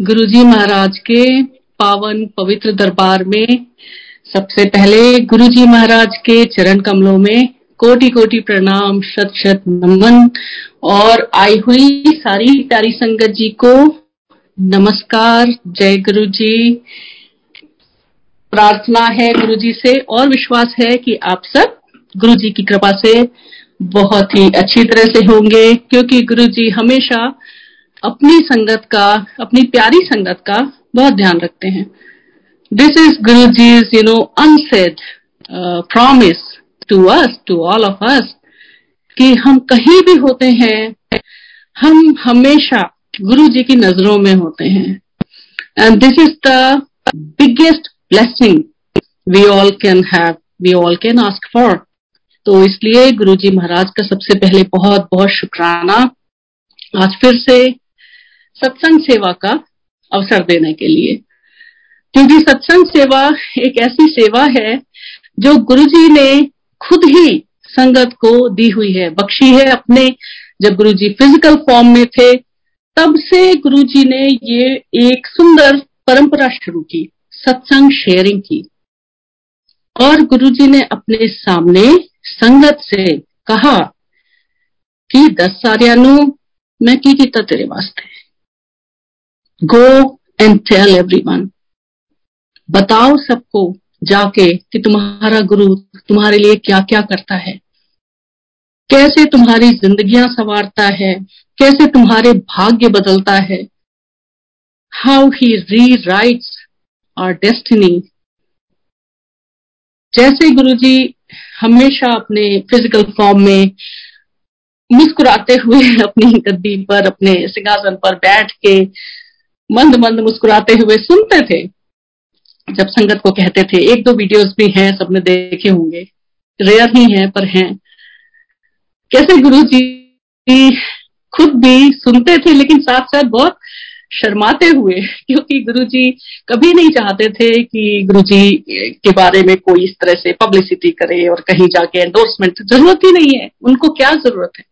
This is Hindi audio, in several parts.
गुरुजी महाराज के पावन पवित्र दरबार में सबसे पहले गुरुजी महाराज के चरण कमलों में कोटि कोटि प्रणाम शत शत नमन, और आई हुई सारी प्यारी संगत जी को नमस्कार। जय गुरु जी प्रार्थना है गुरु जी से, और विश्वास है कि आप सब गुरु जी की कृपा से बहुत ही अच्छी तरह से होंगे, क्योंकि गुरु जी हमेशा अपनी संगत का, अपनी प्यारी संगत का बहुत ध्यान रखते हैं। This is Guru ji you know unsaid promise to us to all of us कि हम कहीं भी होते हैं, हम हमेशा गुरु जी की नज़रों में होते हैं। And this is the biggest blessing we all can have we all can ask for तो इसलिए गुरु जी महाराज का सबसे पहले बहुत बहुत शुक्राना। आज फिर से सत्संग सेवा का अवसर देने के लिए। क्योंकि सत्संग सेवा एक ऐसी सेवा है जो गुरु जी ने खुद ही संगत को दी हुई है, बख्शी है अपने। जब गुरु जी फ़िज़िकल फॉर्म में थे, तब से गुरु जी ने ये एक सुंदर परंपरा शुरू की, सत्संग शेयरिंग की। और गुरु जी ने अपने सामने संगत से कहा कि, दस सारियानु, मैं की किता तेरे वास्ते गो एंड टेल एवरीवन बताओ सबको जाके कि तुम्हारा गुरु तुम्हारे लिए क्या क्या करता है। कैसे तुम्हारी जिंदगियाँ संवारता है? कैसे तुम्हारे भाग्य बदलता है? हाउ ही री राइट्स आर डेस्टिनी जैसे गुरुजी हमेशा अपने फ़िज़िकल फॉर्म में मुस्कुराते हुए अपनी गद्दी पर, अपने सिंहासन पर बैठ के मंद मंद मुस्कुराते हुए सुनते थे। जब संगत को कहते थे, एक दो वीडियोस भी हैं, सबने देखे होंगे। रेयर ही हैं, पर हैं। कैसे गुरु जी खुद भी सुनते थे, लेकिन साथ साथ बहुत शर्माते हुए, क्योंकि गुरुजी कभी नहीं चाहते थे कि गुरुजी के बारे में कोई इस तरह से पब्लिसिटी करे और कहीं जाके एंडोर्समेंट ज़रूरत ही नहीं है, उनको क्या ज़रूरत है?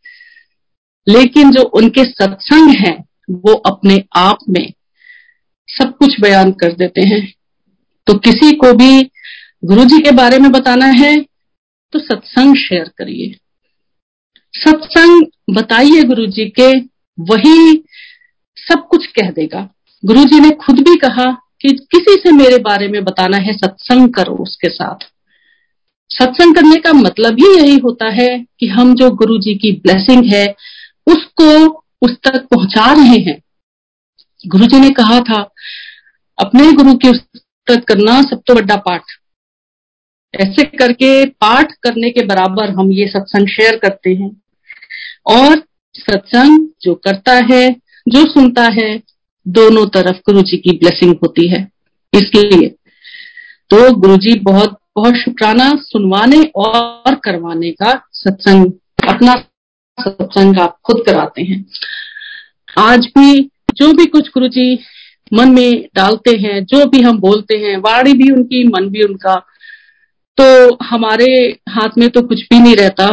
लेकिन जो उनके सत्संग हैं, वो अपने आप में सब कुछ बयान कर देते हैं। तो किसी को भी गुरु जी के बारे में बताना है तो सत्संग शेयर करिए। सत्संग बताइए गुरु जी के, वही सब कुछ कह देगा। गुरु जी ने खुद भी कहा कि किसी से मेरे बारे में बताना है, सत्संग करो उसके साथ। सत्संग करने का मतलब ही यही होता है कि हम जो गुरु जी की ब्लेसिंग है, उसको उस तक पहुँचा रहे हैं। गुरु जी ने कहा था, अपने गुरु की उस्तत करना सब तो बड़ा पाठ। ऐसे करके पाठ करने के बराबर हम ये सत्संग शेयर करते हैं। और सत्संग जो करता है, जो सुनता है, दोनों तरफ़ गुरु जी की ब्लेसिंग होती है। इसलिए तो गुरु जी बहुत बहुत शुक्राना सुनवाने और करवाने का सत्संग, अपना सत्संग आप खुद कराते हैं। आज भी जो भी कुछ गुरु जी मन में डालते हैं, जो भी हम बोलते हैं, वाणी भी उनकी, मन भी उनका तो हमारे हाथ में तो कुछ भी नहीं रहता।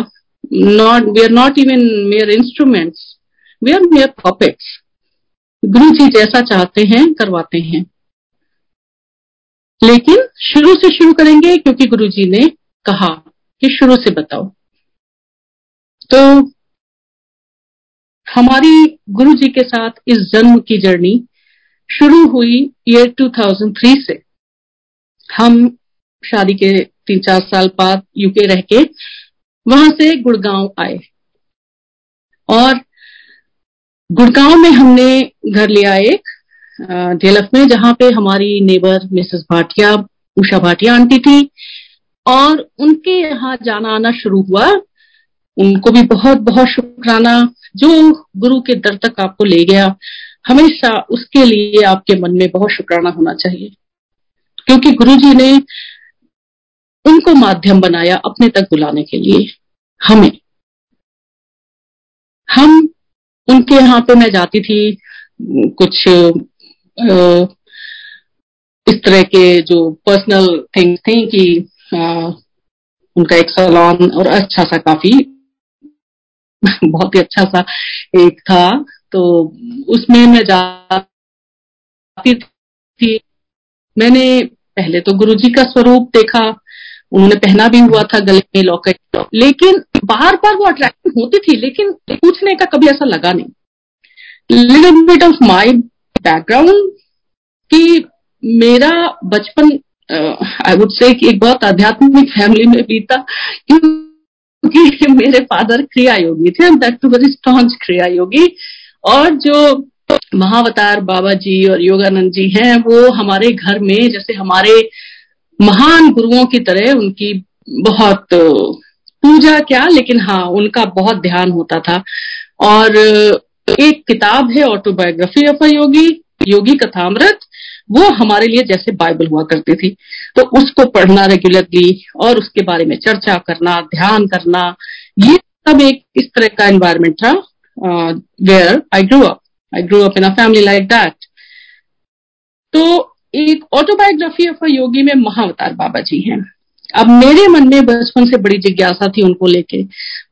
Not we are not even mere instruments we are mere puppets Guru ji जैसा चाहते हैं, करवाते हैं। लेकिन शुरू से शुरू करेंगे, क्योंकि गुरु जी ने कहा कि शुरू से बताओ। तो हमारी गुरु जी के साथ इस जन्म की जर्नी शुरू हुई ईयर 2003 से। हम शादी के तीन चार साल बाद यूके रह के वहाँ से गुड़गांव आए। और गुड़गांव में हमने घर लिया एक डेलफ में, जहाँ पे हमारी neighbour Mrs Bhatia, Usha Bhatia aunty थी, और उनके यहाँ जाना आना शुरू हुआ उनको भी बहुत बहुत शुक्राना। जो गुरु के दर तक आपको ले गया, हमेशा उसके लिए आपके मन में बहुत शुक्राना होना चाहिए। क्योंकि गुरु जी ने उनको माध्यम बनाया अपने तक बुलाने के लिए। हमें। हम उनके यहाँ पे मैं जाती थी, कुछ इस तरह के जो पर्सनल थिंग्स थी कि उनका एक सलोन और अच्छा सा काफ़ी बहुत ही अच्छा सा एक था। तो उसमें मैं जा थी। मैंने पहले तो गुरु जी का स्वरूप देखा। उन्होंने पहना भी हुआ था गले में लॉकेट लेकिन बार बार वो अट्रैक्शन होती थी, लेकिन पूछने का कभी ऐसा लगा नहीं। Little bit of my background कि मेरा बचपन आई वुड से एक बहुत आध्यात्मिक फैमिली में बीता। क्योंकि मेरे फादर क्रिया योगी थे दैट टू वेरी स्ट्रॉन्ग क्रिया योगी। और जो महावतार बाबा जी और योगानंद जी हैं, वो हमारे घर में, जैसे हमारे महान गुरुओं की तरह उनकी बहुत पूजा क्या, लेकिन हाँ उनका बहुत ध्यान होता था। और एक किताब है ऑटोबायोग्राफी ऑफ़ अ योगी योगी कथामृत। वो हमारे लिए जैसे बाइबल हुआ करती थी। तो उसको पढ़ना रेगुलरली और उसके बारे में चर्चा करना, ध्यान करना, ये सब एक इस तरह का एनवायरमेंट था where I grow up I grow up in a family like that तो एक ऑटोबायोग्राफी ऑफ़ अ योगी में महावतार बाबा जी हैं। अब मेरे मन में बचपन से बड़ी जिज्ञासा थी उनको लेके।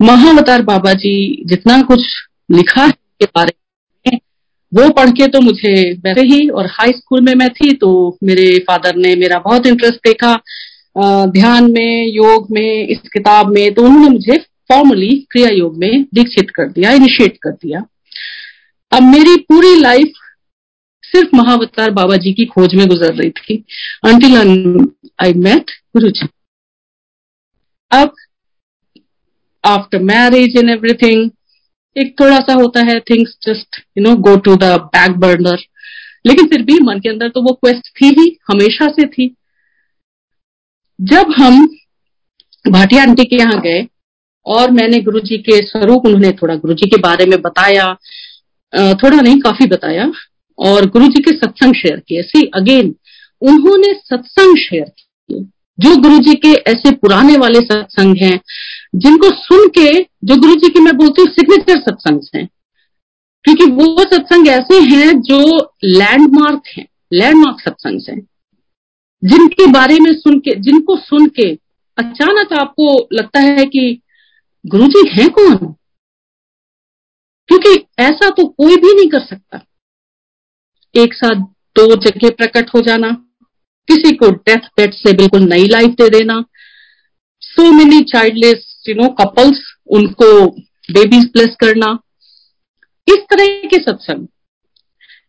महावतार बाबा जी जितना कुछ लिखा है के बारे वो पढ़ के तो मुझे वैसे ही, और हाई स्कूल में मैं थी तो मेरे फादर ने मेरा बहुत इंटरेस्ट देखा। ध्यान में, योग में, इस किताब में तो उन्होंने मुझे फॉर्मली क्रिया योग में दीक्षित कर दिया इनिशिएट कर दिया। अब मेरी पूरी लाइफ सिर्फ़ महावतार बाबा जी की खोज में गुजर रही थी। अंटिल आई मेट गुरु जी अब आफ्टर मैरिज एंड एवरीथिंग एक थोड़ा सा होता है things just you know go to the back burner लेकिन फिर भी मन के अंदर तो वो क्वेस्ट थी ही, हमेशा से थी। जब हम भाटिया आंटी के यहाँ गए, और मैंने गुरुजी के स्वरूप उन्होंने थोड़ा गुरुजी के बारे में बताया थोड़ा नहीं, काफ़ी बताया, और गुरुजी के सत्संग शेयर किए। सी अगेन उन्होंने सत्संग शेयर किए। जो गुरुजी के ऐसे पुराने वाले सत्संग हैं जिनको सुन के जो गुरु जी की मैं बोलती हूँ सिग्नेचर सत्संग हैं। क्योंकि वो सत्संग ऐसे हैं जो लैंडमार्क हैं लैंडमार्क सत्संग हैं। जिनके बारे में सुन के, जिनको सुन के अचानक आपको लगता है कि गुरु जी है कौन? क्योंकि ऐसा तो कोई भी नहीं कर सकता। एक साथ दो जगह प्रकट हो जाना, किसी को डेथ बेड से बिल्कुल नई लाइफ दे देना so many childless you know couples उनको बेबीज प्लेस करना, इस तरह के सत्संग।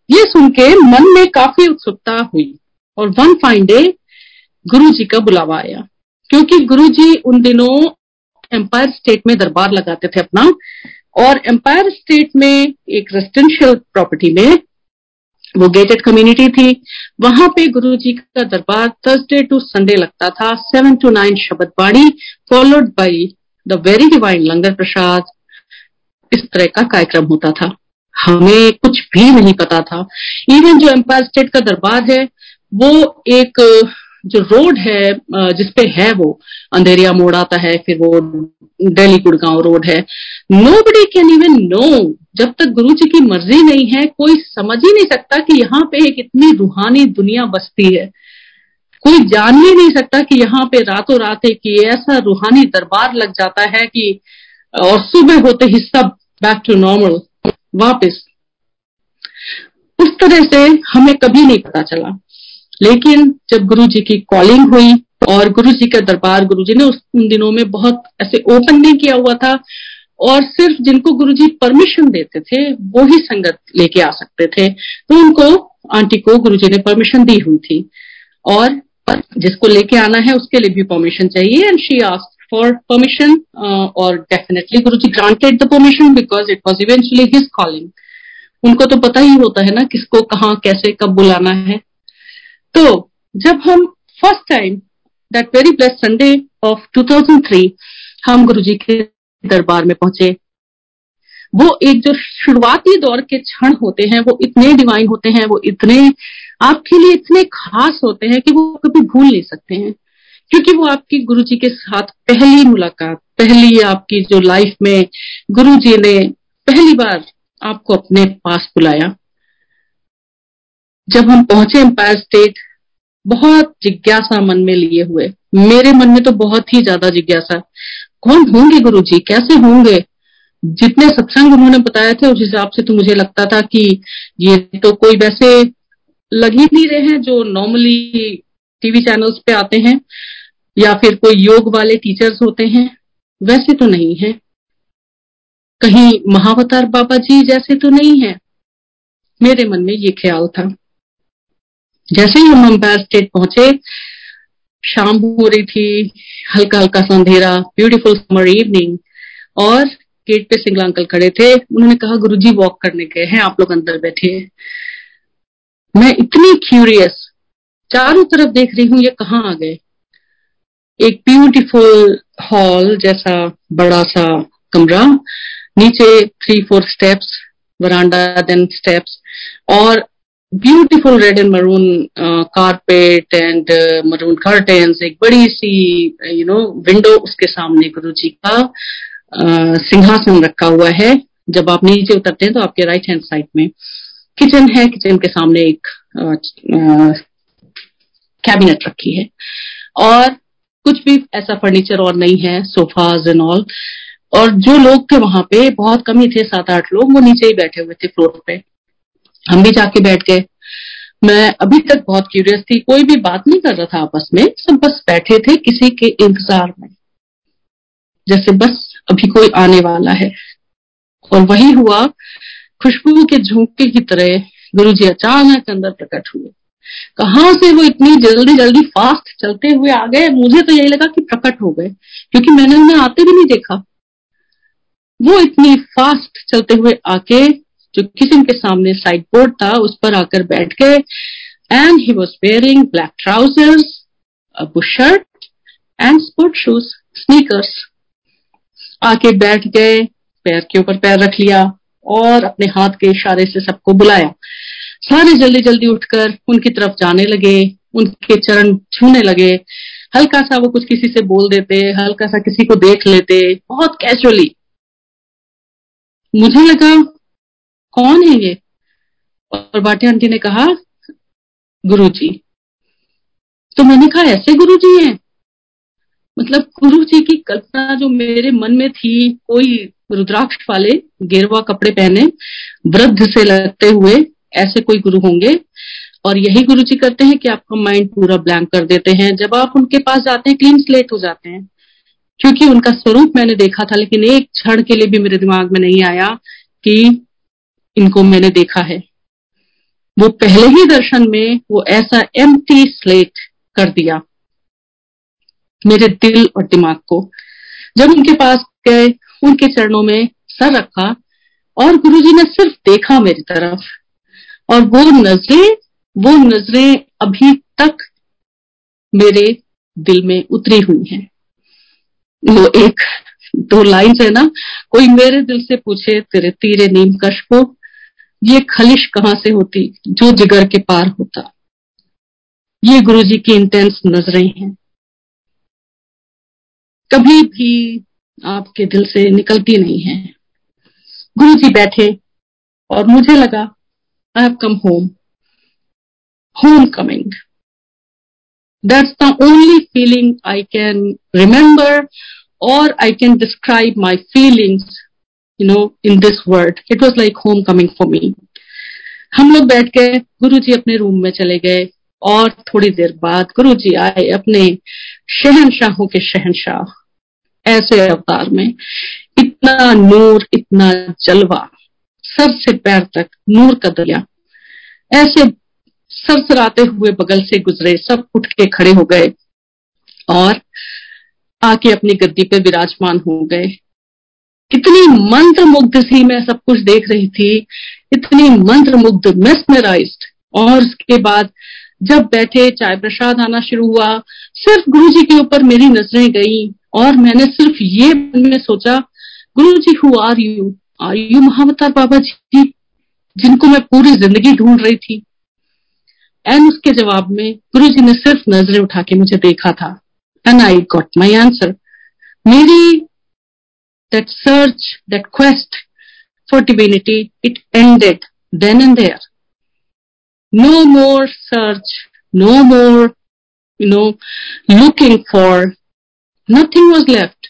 ये सुन के मन में काफ़ी उत्सुकता हुई और वन फाइन डे गुरु जी का बुलावा आया, क्योंकि गुरु जी उन दिनों एम्पायर स्टेट में दरबार लगाते थे अपना, और एम्पायर स्टेट में एक रेसिडेंशियल प्रॉपर्टी में वो गेटेड कम्युनिटी थी। वहाँ पे गुरु जी का दरबार थर्सडे टू संडे लगता था सेवन टू नाइन शब्द बाड़ी followed by the very divine langar prasad इस तरह का कार्यक्रम होता था। हमें कुछ भी नहीं पता था। इवन जो एम्पायर स्टेट का दरबार है, वो एक, जो रोड है जिसपे है वो, अंधेरिया मोड़ आता है, फिर वो दिल्ली गुड़गांव रोड है। Nobody can even know जब तक गुरु जी की मर्ज़ी नहीं है, कोई समझ ही नहीं सकता कि यहाँ पे एक इतनी रूहानी दुनिया बसती है। कोई जान ही नहीं सकता कि यहाँ पे रातों रात एक ऐसा रूहानी दरबार लग जाता है कि, और सुबह होते ही सब बैक टू नॉर्मल वापस। उस तरह से हमें कभी नहीं पता चला। लेकिन जब गुरु जी की कॉलिंग हुई, और गुरु जी का दरबार गुरु जी ने उस उन दिनों में बहुत ऐसे ओपन नहीं किया हुआ था, और सिर्फ़ जिनको गुरु जी परमिशन देते थे वो ही संगत लेके आ सकते थे। तो उनको, आंटी को गुरु जी ने परमिशन दी हुई थी। और जिसको लेके आना है, उसके लिए भी परमिशन चाहिए and she ask for permission और definitely Guru ji granted the permission because it was eventually his calling उनको तो पता ही होता है ना किसको कहाँ, कैसे, कब बुलाना है। तो जब हम first time that very bless Sunday of 2003 हम गुरु जी के दरबार में पहुँचे। वो एक जो शुरुआती दौर के क्षण होते हैं, वो इतने डिवाइन होते हैं, वो इतने आपके लिए इतने खास होते हैं कि वो कभी भूल नहीं सकते हैं। क्योंकि वो आपकी गुरु जी के साथ पहली मुलाकात, पहली आपकी जो लाइफ में गुरु जी ने पहली बार आपको अपने पास बुलाया। जब हम पहुँचे एम्पायर स्टेट बहुत जिज्ञासा मन में लिए हुए। मेरे मन में तो बहुत ही ज़्यादा जिज्ञासा। कौन होंगे गुरु जी कैसे होंगे? जितने सत्संग उन्होंने बताए थे, उस हिसाब से तो मुझे लगता था कि ये तो कोई वैसे लग ही नहीं रहे हैं जो नॉर्मली टीवी चैनल्स पे आते हैं, या फिर कोई योग वाले टीचर्स होते हैं, वैसे तो नहीं है। कहीं महावतार बाबा जी जैसे तो नहीं है। मेरे मन में ये ख्याल था। जैसे ही हम अंपायर स्टेट पहुँचे, शाम हो रही थी, हल्का हल्का सा अंधेरा ब्यूटीफुल समर इवनिंग और गेट पे सिंगला अंकल खड़े थे। उन्होंने कहा, गुरुजी वॉक करने गए हैं, आप लोग अंदर बैठे मैं इतनी क्यूरियस चारों तरफ़ देख रही हूँ, ये कहाँ आ गए? एक ब्यूटीफुल हॉल जैसा बड़ा सा कमरा, नीचे three four steps verandah then steps और beautiful red and maroon carpet and maroon curtains एक बड़ी सी यू नो विंडो उसके सामने गुरु जी का सिंहासन रखा हुआ है। जब आप नीचे उतरते हैं तो आपके राइट हैंड साइड में। किचन है, किचन के सामने एक कैबिनेट रखी है। और कुछ भी ऐसा फर्नीचर और नहीं है, सोफाज एंड ऑल। और जो लोग थे वहाँ पे, बहुत कम ही थे सात आठ लोग, वो नीचे ही बैठे हुए थे फ्लोर पे। हम भी जाके बैठ गए। मैं अभी तक बहुत क्यूरियस थी, कोई भी बात नहीं कर रहा था आपस में, सब बस बैठे थे किसी के इंतज़ार में। जैसे बस अभी कोई आने वाला है। और वही हुआ खुशबू के झोंके की तरह गुरु जी अचानक अंदर प्रकट हुए। कहा से वो इतनी जल्दी जल्दी फास्ट चलते हुए आ गए? मुझे तो यही लगा कि प्रकट हो गए, क्योंकि मैंने उन्हें आते भी नहीं देखा। वो इतनी फास्ट चलते हुए आके जो किचन के सामने साइड बोर्ड था, उस पर आकर बैठ गए। And he was wearing black trousers shirt and sport shoes sneakers आके बैठ गए, पैर के ऊपर पैर रख लिया। और अपने हाथ के इशारे से सबको बुलाया। सारे जल्दी जल्दी उठकर उनकी तरफ़ जाने लगे, उनके चरण छूने लगे। हल्का सा वो कुछ किसी से बोल देते, हल्का सा किसी को देख लेते, बहुत कैजुअली मुझे लगा, कौन है ये? और बाटी आंटी ने कहा, गुरुजी। तो मैंने कहा, ऐसे गुरुजी हैं? मतलब गुरु जी की कल्पना जो मेरे मन में थी, कोई रुद्राक्ष वाले गेरवा कपड़े पहने, वृद्ध से लगते हुए ऐसे कोई गुरु होंगे। और यही गुरु जी करते हैं कि आपका माइंड पूरा ब्लैंक कर देते हैं। जब आप उनके पास जाते हैं क्लीन स्लेट हो जाते हैं। क्योंकि उनका स्वरूप मैंने देखा था, लेकिन एक क्षण के लिए भी मेरे दिमाग में नहीं आया कि इनको मैंने देखा है। वो पहले ही दर्शन में वो ऐसा एम स्लेट कर दिया। मेरे दिल और दिमाग को। जब उनके पास गए, उनके चरणों में सर रखा और गुरुजी ने सिर्फ़ देखा मेरी तरफ़ और वो नज़रें वो नज़रें अभी तक मेरे दिल में उतरी हुई हैं। वो एक, दो लाइन है ना, कोई मेरे दिल से पूछे, तेरे तीरे नीम कश को ये खलिश कहाँ से होती? जो जिगर के पार होता। ये गुरुजी की इंटेंस नज़रें हैं। कभी भी आपके दिल से निकलती नहीं है। गुरु जी बैठे और मुझे लगा I have come home homecoming that's the only feeling I can remember और I can describe my feelings you know in this word it was like homecoming for me हम लोग बैठ गए गुरु जी अपने रूम में चले गए और थोड़ी देर बाद गुरु जी आए अपने शहनशाहों के शहनशाह। ऐसे अवतार में, इतना नूर, इतना जलवा, सर से पैर तक नूर का दरिया, ऐसे सरसराते हुए बगल से गुजरे, सब उठ के खड़े हो गए और आके अपनी गद्दी पे विराजमान हो गए। इतनी मंत्र मुग्ध सी मैं सब कुछ देख रही थी, इतनी मंत्र मुग्ध मेस्मराइज और उसके बाद जब बैठे, चाय प्रसाद आना शुरू हुआ सिर्फ़ गुरु जी के ऊपर मेरी नज़रें गई और मैंने सिर्फ़ ये में सोचा Guru ji who are you are you Mahavatar Baba ji जिनको मैं पूरी ज़िंदगी ढूंढ रही थी? एंड उसके जवाब में गुरु जी ने सिर्फ़ नज़रें उठा के मुझे देखा था। And I got my answer मेरी that search that quest for divinity it ended then and there no more search no more no looking for nothing was left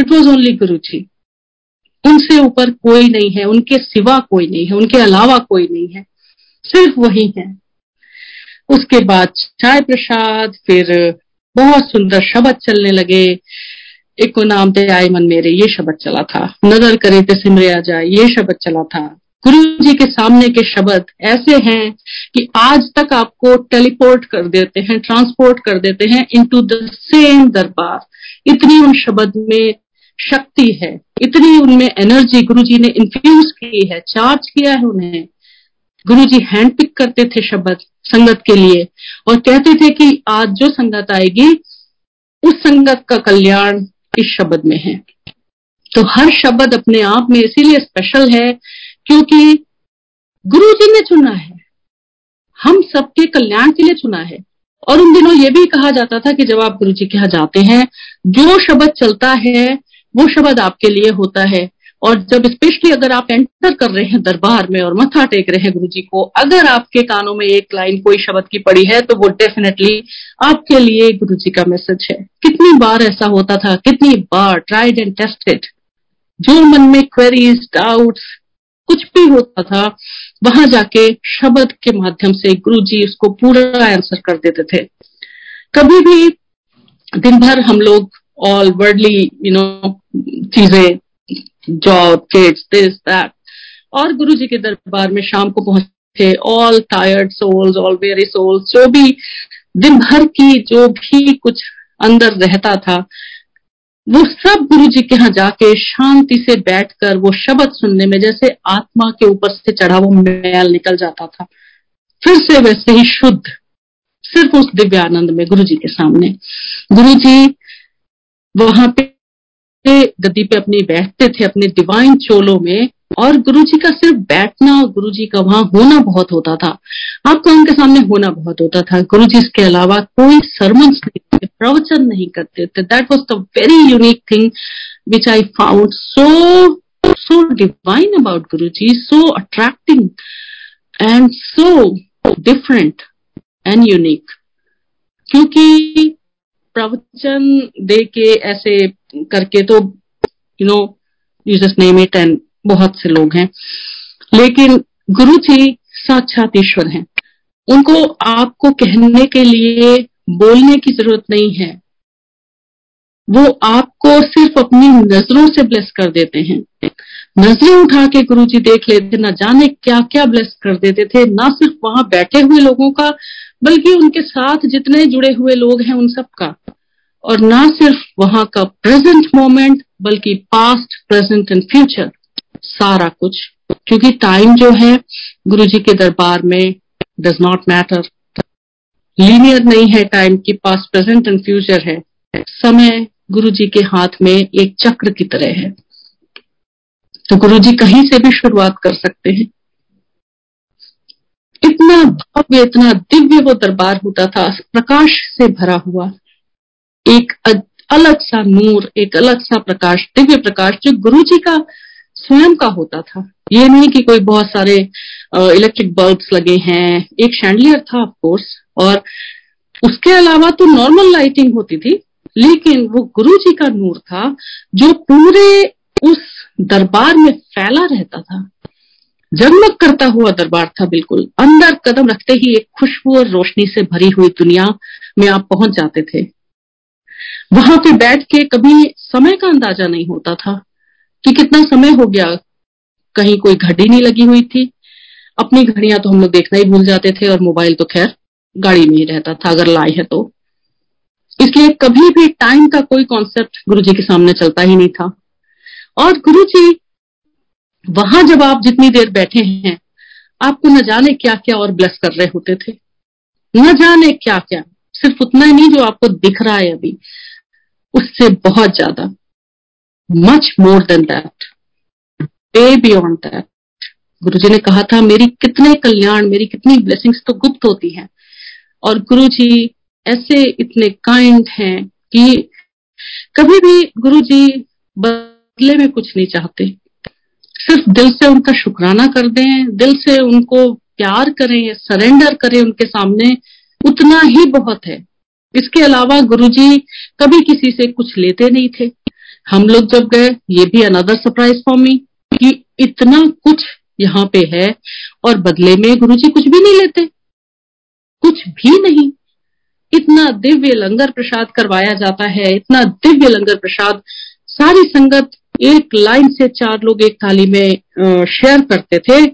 it was only Guru ji उनसे ऊपर कोई नहीं है, उनके सिवा कोई नहीं है, उनके अलावा कोई नहीं है, सिर्फ़ वही हैं। उसके बाद चाय प्रसाद, फिर बहुत सुंदर शब्द चलने लगे। एक को नाम थे, आए मन मेरे, ये शब्द चला था। नज़र करे तो सिमरे आ जाए, ये शब्द चला था। गुरु जी के सामने के शब्द ऐसे हैं कि आज तक आपको टेलीपोर्ट कर देते हैं, ट्रांसपोर्ट कर देते हैं इनटू द सेम दरबार। इतनी उन शब्द में शक्ति है, इतनी उनमें एनर्जी गुरु जी ने इन्फ्यूज की है चार्ज किया है उन्हें। गुरु जी हैंड पिक करते थे शब्द संगत के लिए और कहते थे कि आज जो संगत आएगी, उस संगत का कल्याण इस शब्द में है। तो हर शब्द अपने आप में इसीलिए स्पेशल है क्योंकि गुरु जी ने चुना है। हम सबके कल्याण के लिए चुना है। और उन दिनों ये भी कहा जाता था कि जब आप गुरु जी के यहाँ जाते हैं, जो शब्द चलता है, वो शब्द आपके लिए होता है। और जब स्पेशली अगर आप एंटर कर रहे हैं दरबार में और मथा टेक रहे हैं गुरु जी को, अगर आपके कानों में एक लाइन कोई शब्द की पड़ी है तो वो डेफिनेटली आपके लिए गुरु जी का मैसेज है। कितनी बार ऐसा होता था, कितनी बार ट्राइड एंड टेस्टेड जो मन में क्वेरीज डाउट्स कुछ भी होता था, वहाँ जाके शब्द के माध्यम से गुरु जी उसको पूरा आंसर कर देते थे। कभी भी दिन भर हम लोग ऑल वर्डली यू नो चीज़ें जॉब किड्स दिस दैट और गुरु जी के दरबार में शाम को पहुँचे all tired souls all weary souls जो भी दिन भर की, जो भी कुछ अंदर रहता था वो सब गुरु जी के यहाँ जाके शांति से बैठकर वो शब्द सुनने में, जैसे आत्मा के ऊपर से चढ़ा वो मैल निकल जाता था। फिर से वैसे ही शुद्ध, सिर्फ़ उस दिव्यानंद में, गुरु जी के सामने। गुरु जी, वहाँ पे गद्दी पे अपनी बैठते थे, अपने डिवाइन चोलों में, और गुरु जी का सिर्फ़ बैठना और गुरु जी का वहाँ होना बहुत होता था। आपको उनके सामने होना बहुत होता था। गुरु जी इसके अलावा कोई सरमन नहीं प्रवचन नहीं करते थे। That was the very unique thing which I found so so divine about Guru ji so attracting and so different and unique क्योंकि प्रवचन दे के ऐसे करके तो you know you just name it and बहुत से लोग हैं। लेकिन गुरु जी साक्षात ईश्वर हैं। उनको आपको कहने के लिए बोलने की ज़रूरत नहीं है। वो आपको सिर्फ़ अपनी नज़रों से ब्लेस कर देते हैं। नज़रें उठा के गुरु जी देख लेते, ना जाने क्या क्या ब्लेस कर देते थे, ना सिर्फ़ वहाँ बैठे हुए लोगों का, बल्कि उनके साथ जितने जुड़े हुए लोग हैं उन सब का। और ना सिर्फ़ वहाँ का प्रेजेंट मोमेंट बल्कि पास्ट प्रेजेंट एंड फ्यूचर सारा कुछ। क्योंकि टाइम जो है, गुरु जी के दरबार में डज नॉट मैटर लीनियर नहीं है टाइम की पास्ट प्रेजेंट एंड फ्यूचर है। समय गुरु जी के हाथ में एक चक्र की तरह है। तो गुरु जी कहीं से भी शुरुआत कर सकते हैं। इतना भव्य, इतना दिव्य वो दरबार होता था, प्रकाश से भरा हुआ। एक अलग सा नूर, एक अलग सा प्रकाश, दिव्य प्रकाश जो गुरु जी का स्वयं का होता था। ये नहीं कि कोई बहुत सारे इलेक्ट्रिक बल्ब्स लगे हैं। एक शैंडलियर था ऑफकोर्स और उसके अलावा तो नॉर्मल लाइटिंग होती थी, लेकिन वो गुरु जी का नूर था, जो पूरे उस दरबार में फैला रहता था। जगमग करता हुआ दरबार था, बिल्कुल। अंदर कदम रखते ही एक खुशबू और रोशनी से भरी हुई दुनिया में आप पहुँच जाते थे। वहाँ पे बैठ के कभी समय का अंदाज़ा नहीं होता था कि कितना समय हो गया। कहीं कोई घड़ी नहीं लगी हुई थी। अपनी घड़ियाँ तो हम लोग देखना ही भूल जाते थे और मोबाइल तो खैर गाड़ी में ही रहता था, अगर लाए है तो। इसलिए कभी भी टाइम का कोई कॉन्सेप्ट गुरु जी के सामने चलता ही नहीं था। और गुरु जी वहाँ जब आप जितनी देर बैठे हैं, आपको न जाने क्या क्या और ब्लेस कर रहे होते थे। न जाने क्या क्या सिर्फ़ उतना ही नहीं जो आपको दिख रहा है अभी। उससे बहुत ज़्यादा। Much more than that way beyond that Guru ji ने कहा था, मेरी कितने कल्याण, मेरी कितनी ब्लेसिंग्स तो गुप्त होती हैं। और गुरु जी ऐसे इतने काइंड हैं कि कभी भी गुरु जी बदले में कुछ नहीं चाहते। सिर्फ़ दिल से उनका शुक्राना कर दें, दिल से उनको प्यार करें सरेंडर करें उनके सामने, उतना ही बहुत है। इसके अलावा गुरुजी कभी किसी से कुछ लेते नहीं थे। हम लोग जब गए, ये भी अनदर सरप्राइज़ फॉर मी कि इतना कुछ यहाँ पे है और बदले में गुरु जी कुछ भी नहीं लेते। कुछ भी नहीं। इतना दिव्य लंगर प्रसाद करवाया जाता है, इतना दिव्य लंगर प्रसाद। सारी संगत एक लाइन से चार लोग एक थाली में शेयर करते थे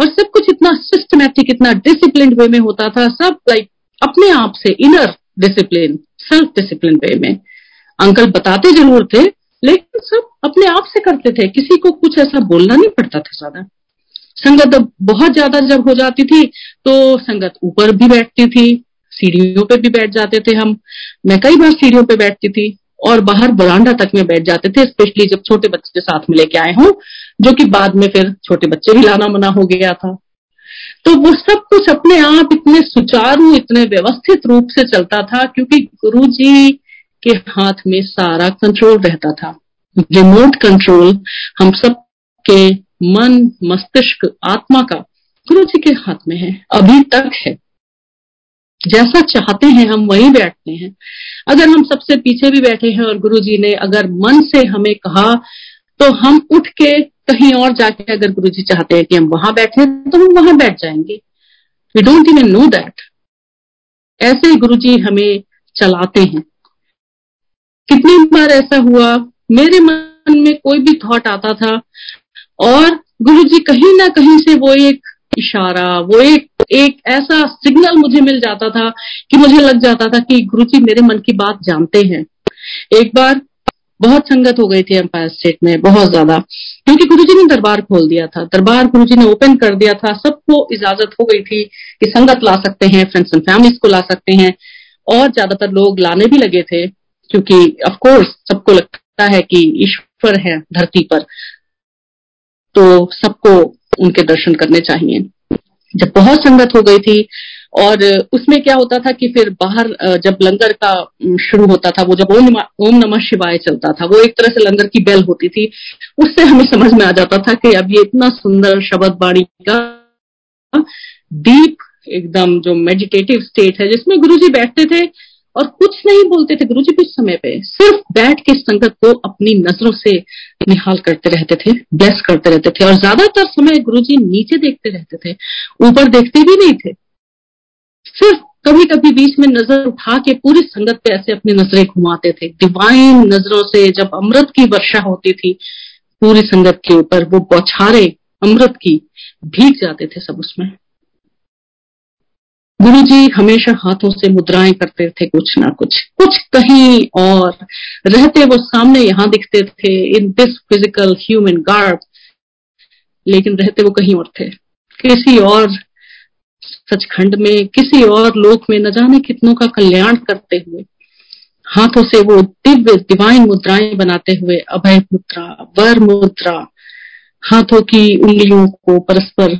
और सब कुछ इतना सिस्टमैटिक इतना डिसिप्लिन वे में होता था। सब लाइक अपने आप से inner discipline self discipline way में। अंकल बताते ज़रूर थे, लेकिन सब अपने आप से करते थे। किसी को कुछ ऐसा बोलना नहीं पड़ता था ज़्यादा। संगत बहुत ज़्यादा जब हो जाती थी तो संगत ऊपर भी बैठती थी, सीढ़ियों पे भी बैठ जाते थे हम। मैं कई बार सीढ़ियों पे बैठती थी, और बाहर बरांडा तक में बैठ जाते थे स्पेशली जब छोटे बच्चे साथ में लेके आए हों, जो कि बाद में फिर छोटे बच्चे भी लाना मना हो गया था। तो वो सब कुछ अपने आप इतने सुचारू, इतने व्यवस्थित रूप से चलता था, क्योंकि गुरु जी के हाथ में सारा कंट्रोल रहता था। रिमोट कंट्रोल हम सब के मन, मस्तिष्क, आत्मा का गुरु जी के हाथ में है, अभी तक है। जैसा चाहते हैं हम वहीं बैठते हैं। अगर हम सबसे पीछे भी बैठे हैं और गुरु जी ने अगर मन से हमें कहा तो हम उठ के कहीं और जाके अगर गुरु जी चाहते हैं कि हम वहाँ बैठे तो हम वहाँ बैठ जाएँगे। We don't even know that ऐसे गुरु जी हमें चलाते हैं। कितनी बार ऐसा हुआ, मेरे मन में कोई भी थॉट आता था, और गुरु जी कहीं ना कहीं से वो एक इशारा, वो एक एक ऐसा सिग्नल मुझे मिल जाता था कि मुझे लग जाता था कि गुरु जी मेरे मन की बात जानते हैं। एक बार बहुत संगत हो गई थी एम्पायर स्टेट में, बहुत ज़्यादा। क्योंकि गुरुजी ने दरबार खोल दिया था, दरबार गुरुजी ने ओपन कर दिया था, सबको इजाज़त हो गई थी कि संगत ला सकते हैं फ्रेंड्स एंड फैमिलीज़ को ला सकते हैं। और ज़्यादातर लोग लाने भी लगे थे, क्योंकि ऑफकोर्स सबको लगता है कि ईश्वर है धरती पर। तो सबको उनके दर्शन करने चाहिए। जब बहुत संगत हो गई थी और उसमें क्या होता था कि फिर बाहर जब लंगर का शुरू होता था, वो जब ओम ओम नमः शिवाय चलता था, वो एक तरह से लंगर की बेल होती थी, उससे हमें समझ में आ जाता था कि अब ये इतना सुंदर शब्द बाणी का डीप एकदम जो मेडिटेटिव स्टेट है, जिसमें गुरु जी बैठते थे और कुछ नहीं बोलते थे। गुरु जी कुछ समय पे सिर्फ़ बैठ के संगत को अपनी नज़रों से निहाल करते रहते थे ब्लेस करते रहते थे और ज़्यादातर समय गुरु जी नीचे देखते रहते थे, ऊपर देखते भी नहीं थे। सिर्फ़ कभी कभी बीच में नज़र उठा के पूरी संगत पे ऐसे अपनी नज़रें घुमाते थे। डिवाइन नज़रों से जब अमृत की वर्षा होती थी, पूरी संगत के ऊपर वो बौछारे अमृत की भीग जाते थे सब उसमें। गुरु जी हमेशा हाथों से मुद्राएँ करते थे कुछ ना कुछ। कुछ कहीं और रहते वो सामने यहाँ दिखते थे in this physical human guard लेकिन रहते वो कहीं और थे। किसी और सचखंड में किसी और लोक में न जाने कितनों का कल्याण करते हुए, हाथों से वो दिव्य दिवाइन मुद्राएँ बनाते हुए, अभय मुद्रा, वर मुद्रा, हाथों की उंगलियों को परस्पर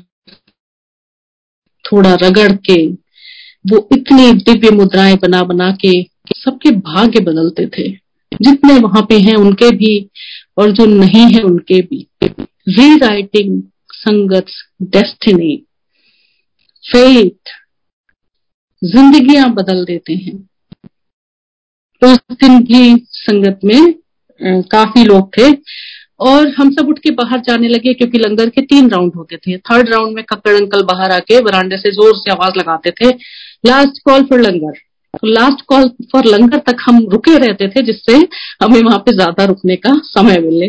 थोड़ा रगड़ के, वो इतनी दिव्य मुद्राएँ बना बना के सबके भाग्य बदलते थे। जितने वहाँ पे हैं उनके भी, और जो नहीं है उनके भी। री राइटिंग संगत डेस्टिनी फेथ जिंदगियाँ बदल देते हैं। तो उस दिन भी संगत में काफ़ी लोग थे और हम सब उठ के बाहर जाने लगे क्योंकि लंगर के तीन राउंड होते थे। थर्ड राउंड में कक्कड़ अंकल बाहर आके बरांडे से ज़ोर से आवाज़ लगाते थे लास्ट कॉल फॉर लंगर. तो लास्ट कॉल फॉर लंगर तक हम रुके रहते थे, जिससे हमें वहाँ पे ज़्यादा रुकने का समय मिले।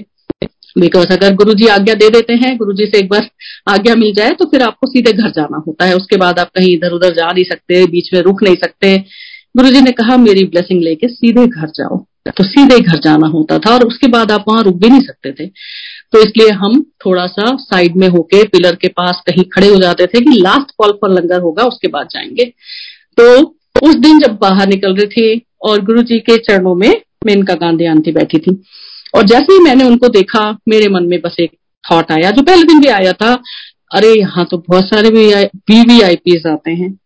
बिकॉज़ अगर गुरु जी आज्ञा दे देते हैं गुरु जी से एक बार आज्ञा मिल जाए तो फिर आपको सीधे घर जाना होता है। उसके बाद आप कहीं इधर उधर जा नहीं सकते, बीच में रुक नहीं सकते। गुरु जी ने कहा, मेरी ब्लेसिंग लेके सीधे घर जाओ। तो सीधे घर जाना होता था, और उसके बाद आप वहाँ रुक भी नहीं सकते थे। तो इसलिए हम थोड़ा सा साइड में होके पिलर के पास कहीं खड़े हो जाते थे कि लास्ट कॉल पर लंगर होगा, उसके बाद जाएँगे। तो उस दिन जब बाहर निकल रही थी, और गुरु जी के चरणों में मेनका गांधी आंटी बैठी थी और जैसे ही मैंने उनको देखा, मेरे मन में बस एक थॉट आया, जो पहले दिन भी आया था, अरे, यहाँ तो बहुत सारे वीवीआईपी आते हैं।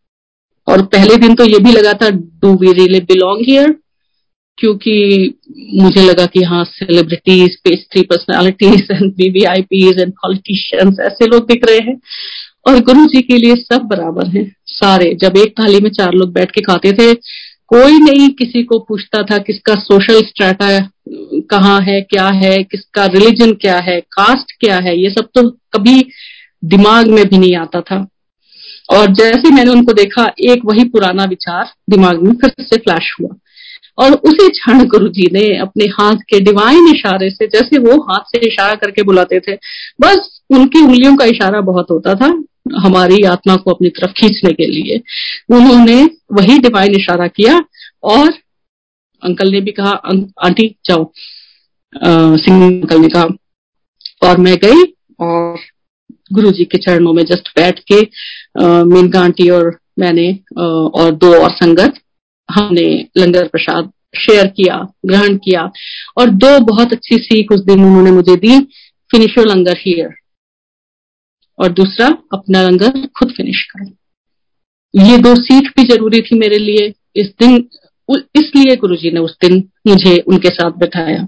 और पहले दिन तो ये भी लगा था do we really belong here क्योंकि मुझे लगा कि हाँ celebrities pastry personalities and VVIPs and politicians ऐसे लोग दिख रहे हैं। और गुरु जी के लिए सब बराबर हैं, सारे। जब एक थाली में चार लोग बैठ के खाते थे कोई नहीं किसी को पूछता था किसका सोशल स्ट्रेटा कहाँ है, क्या है, किसका रिलीजन क्या है कास्ट क्या है, ये सब तो कभी दिमाग में भी नहीं आता था। और जैसे मैंने उनको देखा, एक वही पुराना विचार दिमाग में फिर से फ्लैश हुआ। और उसी क्षण गुरु जी ने अपने हाथ के डिवाइन इशारे से, जैसे वो हाथ से इशारा करके बुलाते थे, बस उनकी उंगलियों का इशारा बहुत होता था हमारी आत्मा को अपनी तरफ़ खींचने के लिए। उन्होंने वही डिवाइन इशारा किया और अंकल ने भी कहा आंटी, जाओ। सिंह अंकल ने कहा, और मैं गई और गुरु जी के चरणों में जस्ट बैठ के मीनका आंटी और मैंने और दो और संगत, हमने लंगर प्रसाद शेयर किया, ग्रहण किया और दो बहुत अच्छी सीख उस दिन उन्होंने मुझे दी फिनिश योर लंगर हियर और दूसरा, अपना लंगर खुद फिनिश करो। ये दो सीख भी ज़रूरी थी मेरे लिए। इस दिन इसलिए गुरुजी ने उस दिन मुझे उनके साथ बैठाया।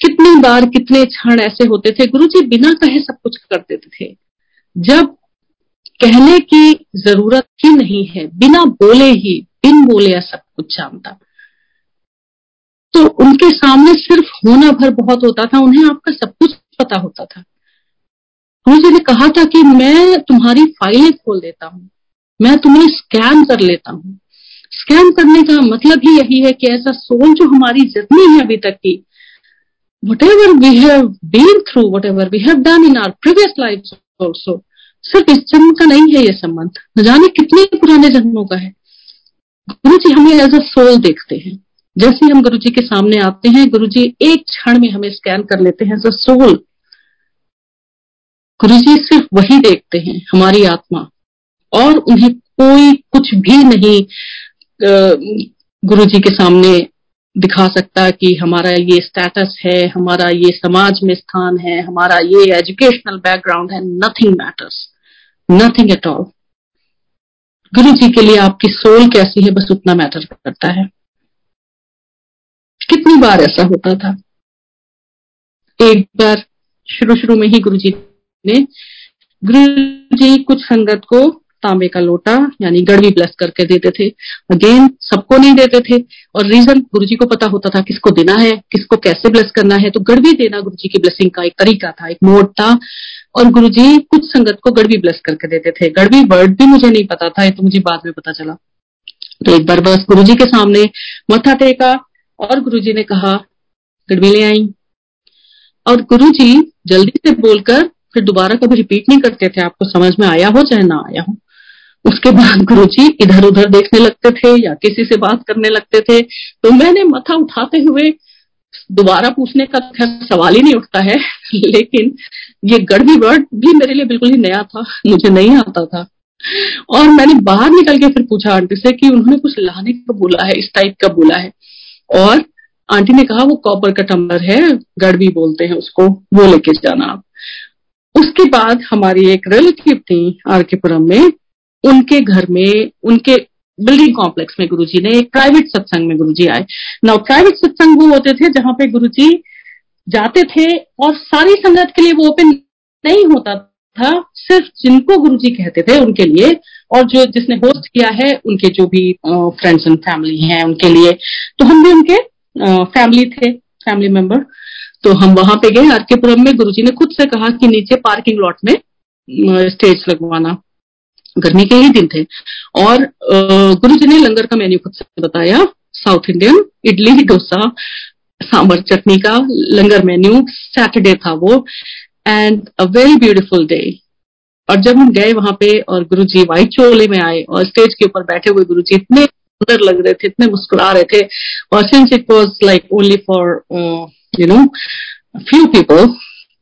कितनी बार, कितने क्षण ऐसे होते थे, गुरुजी बिना कहे सब कुछ कर देते थे। जब कहने की ज़रूरत ही नहीं है, बिना बोले ही, बिन बोले या सब कुछ जानता। तो उनके सामने सिर्फ़ होना भर बहुत होता था, उन्हें आपका सब कुछ पता होता था। गुरु ने कहा था कि मैं तुम्हारी फाइलें खोल देता हूँ। मैं तुम्हें स्कैन कर लेता हूँ। स्कैन करने का मतलब ही यही है कि ऐसा सोल जो हमारी जर्नी है अभी तक की whatever we have been through whatever we have done in our previous life also सिर्फ़ इस जन्म का नहीं है ये संबंध। न जाने कितने पुराने जन्मों का है। गुरु जी हमें एज अ सोल देखते हैं। जैसे हम गुरु जी के सामने आते हैं गुरु जी एक क्षण में हमें स्कैन कर लेते हैं एज अ सोल गुरु जी सिर्फ़ वही देखते हैं, हमारी आत्मा। और उन्हें कोई कुछ भी नहीं गुरु जी के सामने दिखा सकता कि हमारा ये स्टेटस है, हमारा ये समाज में स्थान है, हमारा ये एजुकेशनल बैकग्राउंड है nothing matters nothing at all Guru ji के लिए आपकी सोल कैसी है, बस उतना मैटर करता है। कितनी बार ऐसा होता था? एक बार शुरू शुरू में ही गुरु जी ने गुरु जी कुछ संगत को तांबे का लोटा, यानी गड़वी ब्लेस करके देते थे। अगेन सबको नहीं देते थे। और रीजन गुरु जी को पता होता था किसको देना है, किसको कैसे ब्लेस करना है तो गड़वी देना गुरु जी की ब्लेसिंग का एक तरीका था, एक मोड था। और गुरु जी कुछ संगत को गड़वी ब्लेस करके देते थे। गड़वी वर्ड भी मुझे नहीं पता था, ये तो मुझे बाद में पता चला। तो एक बार बस गुरु जी के सामने मथा टेका, और गुरु जी ने कहा गड़वी ले आई। और गुरु जी जल्दी से बोलकर फिर दोबारा कभी रिपीट नहीं करते थे, आपको समझ में आया हो चाहे ना आया हो। उसके बाद गुरु जी इधर उधर देखने लगते थे या किसी से बात करने लगते थे। तो मैंने मथा उठाते हुए दोबारा पूछने का खैर सवाल ही नहीं उठता है, लेकिन ये गड़बी वर्ड भी मेरे लिए बिल्कुल ही नया था, मुझे नहीं आता था। और मैंने बाहर निकल के फिर पूछा आंटी से कि उन्होंने कुछ लाने का बोला है, इस टाइप का बोला है। और आंटी ने कहा, वो कॉपर का टम्बर है गड़बी बोलते हैं उसको, वो लेके जाना आप। उसके बाद हमारी एक रिलेटिव थी, आरकेपुरम में। उनके घर में, उनके बिल्डिंग कॉम्प्लेक्स में गुरुजी ने, एक प्राइवेट सत्संग में गुरुजी आए। ना प्राइवेट सत्संग वो होते थे जहाँ पे गुरुजी जाते थे और सारी संगत के लिए वो ओपन नहीं होता था, सिर्फ़ जिनको गुरुजी कहते थे उनके लिए और जो जिसने होस्ट किया है, उनके जो भी फ्रेंड्स एंड फैमिली हैं उनके लिए। तो हम भी उनके फैमिली थे फैमिली मेंबर तो हम वहाँ पे गए आरकेपुरम में गुरुजी ने खुद से कहा कि नीचे पार्किंग लॉट में स्टेज लगवाना। गर्मी के ही दिन थे। और गुरु जी ने लंगर का मेन्यू खुद से बताया, साउथ इंडियन, इडली, डोसा सांबर चटनी का लंगर मेन्यू, सैटरडे था वो and a very beautiful day और जब हम गए वहाँ पे और गुरु जी व्हाइट चोले में आए और स्टेज के ऊपर बैठे हुए गुरु जी इतने सुंदर लग रहे थे, इतने मुस्कुरा रहे थे। और since it was like only for you know few people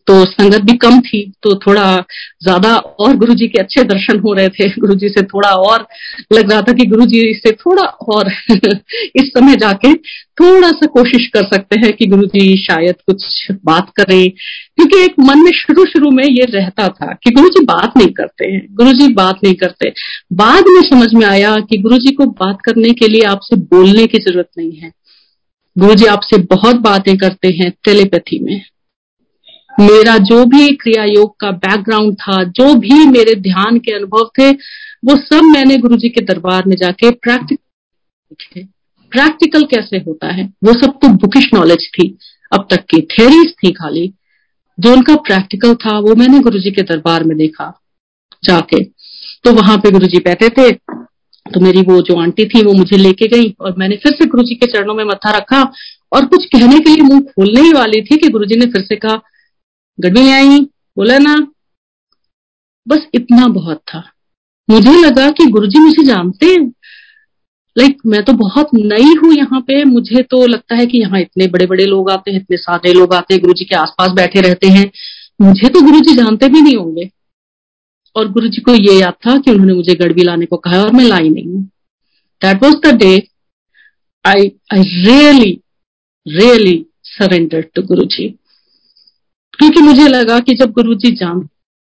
तो संगत भी कम थी तो थोड़ा ज़्यादा और गुरु जी के अच्छे दर्शन हो रहे थे। गुरु जी से थोड़ा और लग रहा था कि गुरु जी से थोड़ा और इस समय जाके थोड़ा सा कोशिश कर सकते हैं कि गुरु जी शायद कुछ बात करें। क्योंकि एक मन में शुरू शुरू में ये रहता था कि गुरु जी बात नहीं करते हैं गुरु जी बात नहीं करते। बाद में समझ में आया कि गुरु जी को बात करने के लिए आपसे बोलने की ज़रूरत नहीं है। गुरु जी आपसे बहुत बातें करते हैं टेलीपैथी में। मेरा जो भी क्रिया योग का बैकग्राउंड था, जो भी मेरे ध्यान के अनुभव थे, वो सब मैंने गुरु जी के दरबार में जाके प्रैक्टिकल प्रैक्टिकल कैसे होता है? वो सब तो बुकिश नॉलेज थी। अब तक की थेरीज थी खाली। जो उनका प्रैक्टिकल था, वो मैंने गुरु जी के दरबार में देखा जाके। तो वहाँ पे गुरु जी बैठे थे तो मेरी वो जो आंटी थी, वो मुझे लेके गई और मैंने फिर से गुरु जी के चरणों में मत्था रखा और कुछ कहने के लिए मुँह खोलने ही वाली थी कि गुरु जी ने फिर से कहा गड़बी आई, बोला ना। बस इतना बहुत था। मुझे लगा कि गुरुजी मुझे जानते हैं। लाइक मैं तो बहुत नई हूँ यहाँ पे। मुझे तो लगता है कि यहाँ इतने बड़े बड़े लोग आते हैं, इतने सारे लोग आते हैं गुरु जी के आसपास बैठे रहते हैं। मुझे तो गुरु जी जानते भी नहीं होंगे। और गुरु जी को ये याद था कि उन्होंने मुझे गड़बी लाने को कहा और मैं लाई नहीं हूँ। That was the day I I really really surrender to Guru ji क्योंकि मुझे लगा कि जब गुरु जी जान,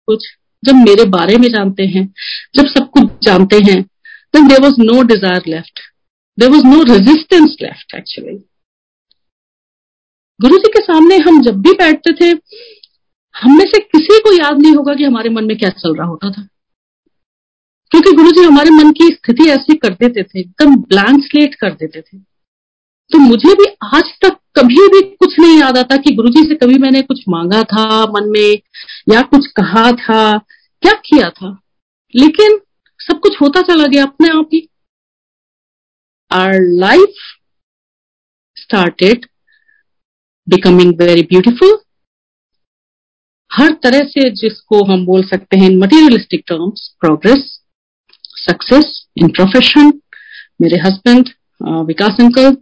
कुछ, जब मेरे बारे में जानते हैं, जब सब कुछ जानते हैं, then there was no desire left there was no resistance left actually Guru ji के सामने हम जब भी बैठते थे हम में से किसी को याद नहीं होगा कि हमारे मन में क्या चल रहा होता था। क्योंकि गुरु जी हमारे मन की स्थिति ऐसी कर देते थे, एकदम ब्लैंक स्लेट कर देते थे। तो मुझे भी आज तक कभी भी कुछ नहीं याद आता कि गुरु जी से कभी मैंने कुछ मांगा था मन में, या कुछ कहा था, क्या किया था। लेकिन सब कुछ होता चला गया अपने आप ही। Our life started becoming very beautiful हर तरह से जिसको हम बोल सकते हैं in materialistic terms progress success in profession मेरे हस्बैंड विकास अंकल,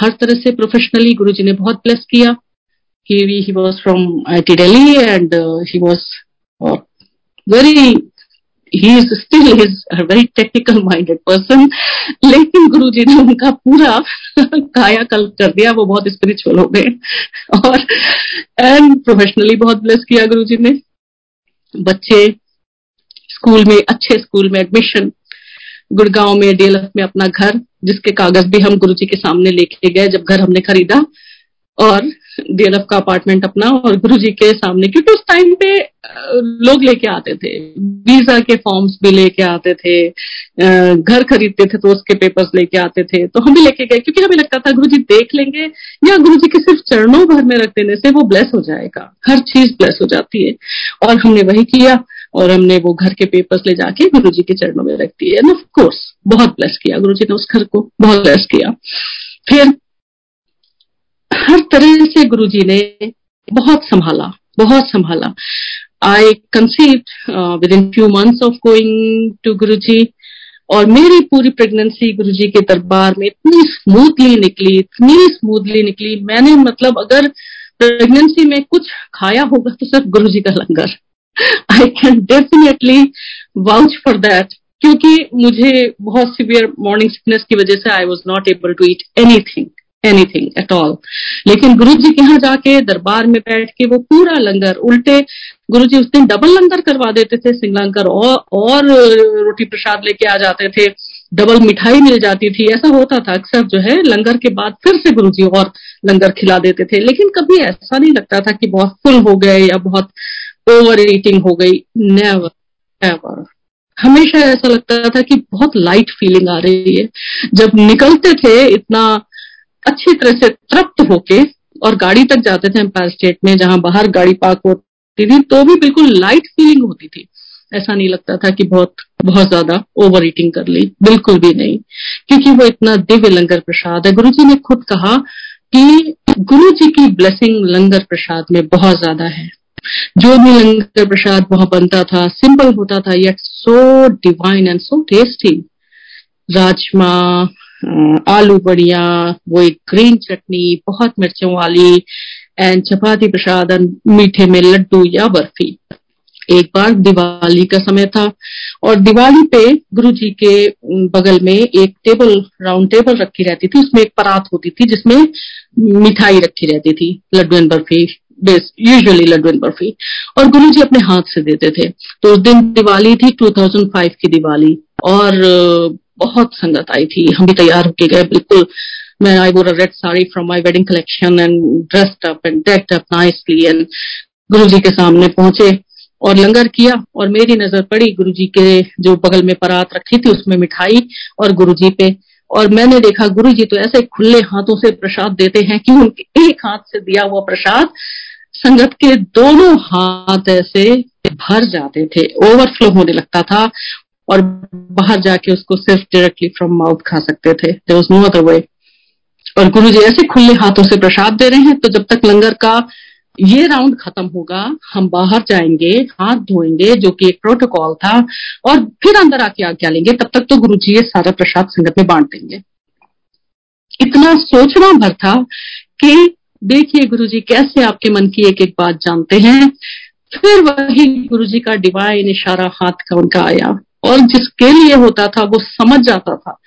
हर तरह से प्रोफेशनली गुरु जी ने बहुत ब्लेस किया। He was from I T Delhi and he was very he is still is very technical minded person लेकिन गुरु जी ने उनका पूरा कायाकल्प कर दिया, वो बहुत स्पिरिचुअल हो गए। और एंड प्रोफेशनली बहुत ब्लेस किया गुरु जी ने। बच्चे स्कूल में, अच्छे स्कूल में एडमिशन गुड़गांव में डीएलएफ में अपना घर, जिसके कागज़ भी हम गुरु जी के सामने लेके गए जब घर हमने खरीदा। और डीएलएफ का अपार्टमेंट अपना और गुरु जी के सामने, क्योंकि उस टाइम पे लोग लेके आते थे। वीज़ा के फॉर्म्स भी लेके आते थे। घर खरीदते थे तो उसके पेपर्स लेके आते थे। तो हम भी लेके गए, क्योंकि हमें लगता था गुरु जी देख लेंगे, या गुरु जी के सिर्फ़ चरणों भर में रख देने से वो ब्लेस हो जाएगा। हर चीज़ ब्लेस हो जाती है। और हमने वही किया और हमने वो घर के पेपर्स ले जाके गुरु जी के चरणों में रख दिए। ऑफ़ कोर्स बहुत ब्लेस किया। गुरु जी ने उस घर को बहुत ब्लेस किया। फिर हर तरह से गुरु जी ने बहुत संभाला बहुत संभाला। I conceive within few months of going to Guru ji और मेरी पूरी प्रेगनेंसी गुरु जी के दरबार में इतनी स्मूथली निकली, इतनी स्मूथली निकली। मैंने मतलब अगर प्रेगनेंसी में कुछ खाया होगा तो सिर्फ़ गुरु जी का लंगर। I can definitely vouch for that क्योंकि मुझे बहुत सिवियर मॉर्निंग सिकनेस की वजह से I was not able to eat anything anything at all लेकिन गुरु जी के यहाँ जाके दरबार में बैठ के वो पूरा लंगर उल्टे गुरु जी उस दिन डबल लंगर करवा देते थे सिंगलंकर और, और रोटी प्रसाद लेके आ जाते थे डबल मिठाई मिल जाती थी ऐसा होता था। अक्सर जो है लंगर के बाद फिर से गुरु जी और लंगर खिला देते थे। लेकिन कभी ऐसा नहीं लगता था कि बहुत फुल हो गए या बहुत ओवर ईटिंग हो गई। नेवर नेवर हमेशा ऐसा लगता था कि बहुत लाइट फीलिंग आ रही है। जब निकलते थे इतना अच्छी तरह से तृप्त होके और गाड़ी तक जाते थे एम्पायर स्टेट में, जहाँ बाहर गाड़ी पार्क होती थी तो भी बिल्कुल लाइट फीलिंग होती थी। ऐसा नहीं लगता था कि बहुत बहुत ज़्यादा ओवर ईटिंग कर ली। बिल्कुल भी नहीं। क्योंकि वो इतना दिव्य लंगर प्रसाद है। गुरु जी ने खुद कहा कि गुरु जी की ब्लेसिंग लंगर प्रसाद में बहुत ज़्यादा है। जो भी लंगर प्रसाद वहाँ बनता था सिंपल होता था yet so divine and so tasty rajma aloo बढ़िया, वो एक ग्रीन चटनी, बहुत मिर्चों वाली एंड चपाती प्रसाद मीठे में लड्डू या बर्फ़ी। एक बार दिवाली का समय था, और दिवाली पे गुरु जी के बगल में एक टेबल राउंड टेबल रखी रहती थी, उसमें एक परात होती थी, जिसमें मिठाई रखी रहती थी, लड्डू एंड बर्फ़ी, बेस यूजुअली लड्डू एंड बर्फ़ी, और गुरु जी अपने हाथ से देते थे। तो उस दिन दिवाली थी 2005 की दिवाली, और बहुत संगत आई थी। हम भी तैयार होके गए, बिल्कुल। मैं I wore red sari from my wedding collection and dressed up and decked up nicely and Guru ji के सामने पहुँचे और लंगर किया और मेरी नज़र पड़ी। गुरु जी के जो बगल में परात रखी थी, उसमें मिठाई और गुरु जी पे। और मैंने देखा गुरु जी तो ऐसे खुले हाथों से प्रसाद देते हैं कि उनके एक हाथ से दिया हुआ प्रसाद संगत के दोनों हाथ ऐसे भर जाते थे। ओवरफ्लो होने लगता था और बाहर जाके उसको सिर्फ़ डायरेक्टली फ्रॉम माउथ खा सकते थे नो अदर वे और गुरु जी ऐसे खुले हाथों से प्रसाद दे रहे हैं तो जब तक लंगर का ये राउंड खत्म होगा, हम बाहर जाएँगे, हाथ धोएँगे, जो कि एक प्रोटोकॉल था, और फिर अंदर आके आज्ञा लेंगे, तब तक तो गुरु जी ये सारा प्रसाद संगत में बांट देंगे। इतना सोचना भर था कि देखिए गुरु जी, कैसे आपके मन की एक एक बात जानते हैं। फिर वही गुरु जी का डिवाइन इशारा हाथ का उनका आया। और जिसके लिए होता था, वो समझ जाता था।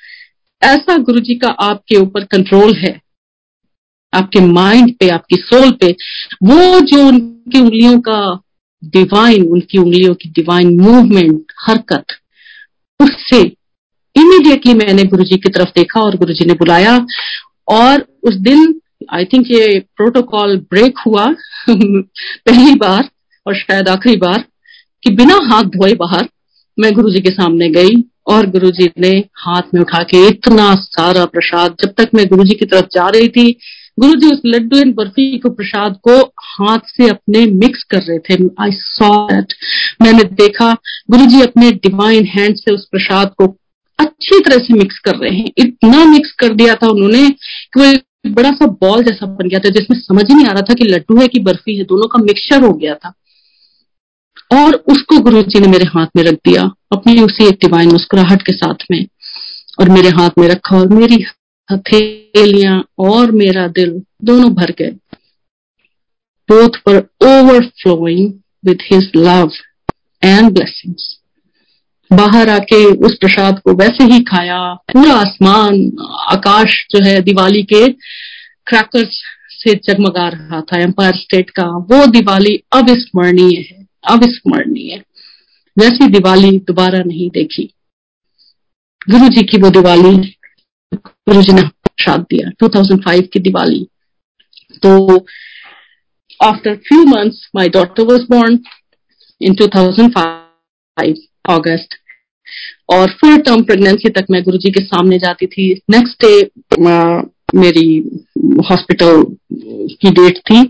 ऐसा गुरु जी का आपके ऊपर कंट्रोल है। आपके माइंड पे, आपकी सोल पे, वो जो उनकी उंगलियों का डिवाइन उनकी उंगलियों की डिवाइन मूवमेंट हरकत, उससे इमीडिएटली मैंने गुरु जी की तरफ़ देखा और गुरु जी ने बुलाया और उस दिन आई थिंक ये प्रोटोकॉल ब्रेक हुआ, पहली बार और शायद आखिरी बार, कि बिना हाथ धोए बाहर मैं गुरु जी के सामने गई और गुरु जी ने हाथ में उठा के इतना सारा प्रसाद, जब तक मैं गुरु जी की तरफ़ जा रही थी गुरु जी उस लड्डू एंड बर्फ़ी को प्रसाद को हाथ से अपने मिक्स कर रहे थे। आई सॉ दैट मैंने देखा गुरु जी अपने डिवाइन हैंड से उस प्रसाद को अच्छी तरह से मिक्स कर रहे हैं। इतना मिक्स कर दिया था उन्होंने कि वो बड़ा सा बॉल जैसा बन गया था, जिसमें समझ ही नहीं आ रहा था कि लड्डू है कि बर्फ़ी है। दोनों का मिक्सचर हो गया था। और उसको गुरु जी ने मेरे हाथ में रख दिया। अपनी उसी एक डिवाइन मुस्कुराहट के साथ में। और मेरे हाथ में रखा और मेरी हथेलियाँ और मेरा दिल दोनों भर गए। बोथ पर overflowing with his love and blessings बाहर आके उस प्रसाद को वैसे ही खाया। पूरा आसमान, आकाश जो है दिवाली के क्रैकर्स से जगमगा रहा था। एम्पायर स्टेट का वो दिवाली अविस्मरणीय है। अविस्मरणीय वैसी दिवाली दोबारा नहीं देखी, गुरु जी की वो दिवाली, गुरु जी ने साथ दिया 2005 की दिवाली। तो after few months my daughter was born in 2005 August और फुल टर्म प्रेगनेंसी तक मैं गुरु जी के सामने जाती थी। नेक्स्ट डे मेरी हॉस्पिटल की डेट थी।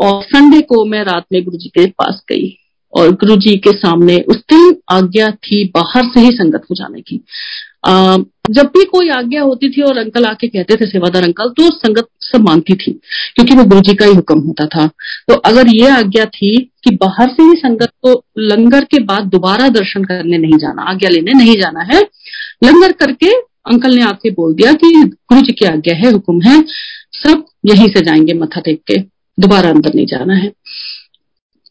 और संडे को मैं रात में गुरु जी के पास गई। और गुरु जी के सामने उस दिन आज्ञा थी बाहर से ही संगत हो जाने की। आ, जब भी कोई आज्ञा होती थी और अंकल आके कहते थे सेवादार अंकल तो संगत सब मानती थी क्योंकि वो गुरु जी का ही हुक्म होता था। तो अगर ये आज्ञा थी कि बाहर से ही संगत को लंगर के बाद दोबारा दर्शन करने नहीं जाना आज्ञा लेने नहीं जाना है लंगर करके अंकल ने आके बोल दिया कि गुरु जी की आज्ञा है हुक्म है सब यहीं से जाएँगे मथा टेक के दोबारा अंदर नहीं जाना है।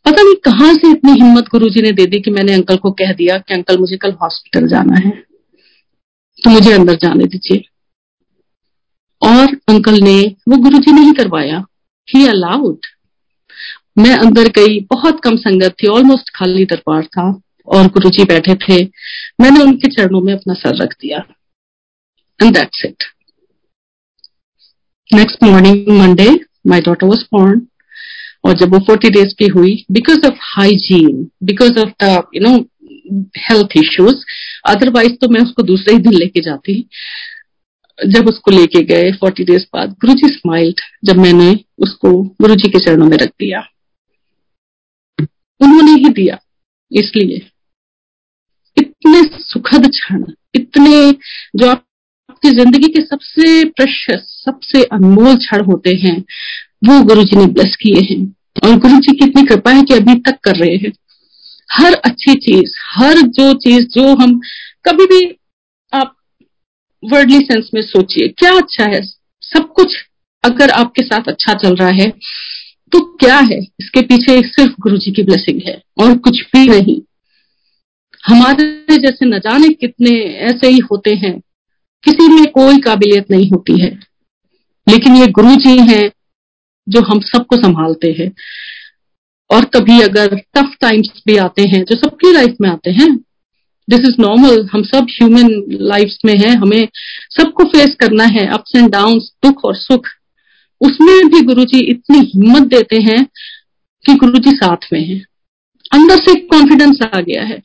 पता नहीं कहाँ से इतनी हिम्मत गुरुजी ने दे दी कि मैंने अंकल को कह दिया कि अंकल मुझे कल हॉस्पिटल जाना है। तो मुझे अंदर जाने दीजिए। और अंकल ने वो गुरुजी ने ही करवाया। ही अलाउड मैं अंदर गई, बहुत कम संगत थी ऑलमोस्ट खाली दरबार था, और गुरुजी बैठे थे। मैंने उनके चरणों में अपना सर रख दिया। And that's it next morning Monday my daughter was born और जब वो फोर्टी डेज़ की हुई because of hygiene because of the you know health issues otherwise तो मैं उसको दूसरे ही दिन लेके जाती जब उसको लेके गए फोर्टी डेज़ बाद गुरु जी स्माइल्ड जब मैंने उसको गुरु जी के चरणों में रख दिया। उन्होंने ही दिया, इसलिए। इतने सुखद क्षण, इतने जो आपकी ज़िंदगी के सबसे प्रशस्त सबसे अनमोल क्षण होते हैं, वो गुरु जी ने ब्लेस किए हैं। और गुरु जी कितनी कृपा है कि अभी तक कर रहे हैं। हर अच्छी चीज़, हर जो चीज़ जो हम कभी भी आप वर्डली सेंस में सोचिए, क्या अच्छा है? सब कुछ अगर आपके साथ अच्छा चल रहा है तो क्या है? इसके पीछे सिर्फ़ गुरु जी की ब्लेसिंग है और कुछ भी नहीं। हमारे जैसे न जाने कितने ऐसे ही होते हैं, किसी में कोई काबिलियत नहीं होती है। लेकिन ये गुरु जी हैं जो हम सबको संभालते हैं। और कभी अगर टफ टाइम्स भी आते हैं, जो सबकी लाइफ में आते हैं दिस इज़ नॉर्मल हम सब ह्यूमन लाइफ में हैं, हमें सबको फेस करना है अप्स एंड डाउन दुख और सुख। उसमें भी गुरु जी इतनी हिम्मत देते हैं कि गुरु जी साथ में हैं। अंदर से कॉन्फिडेंस आ गया है।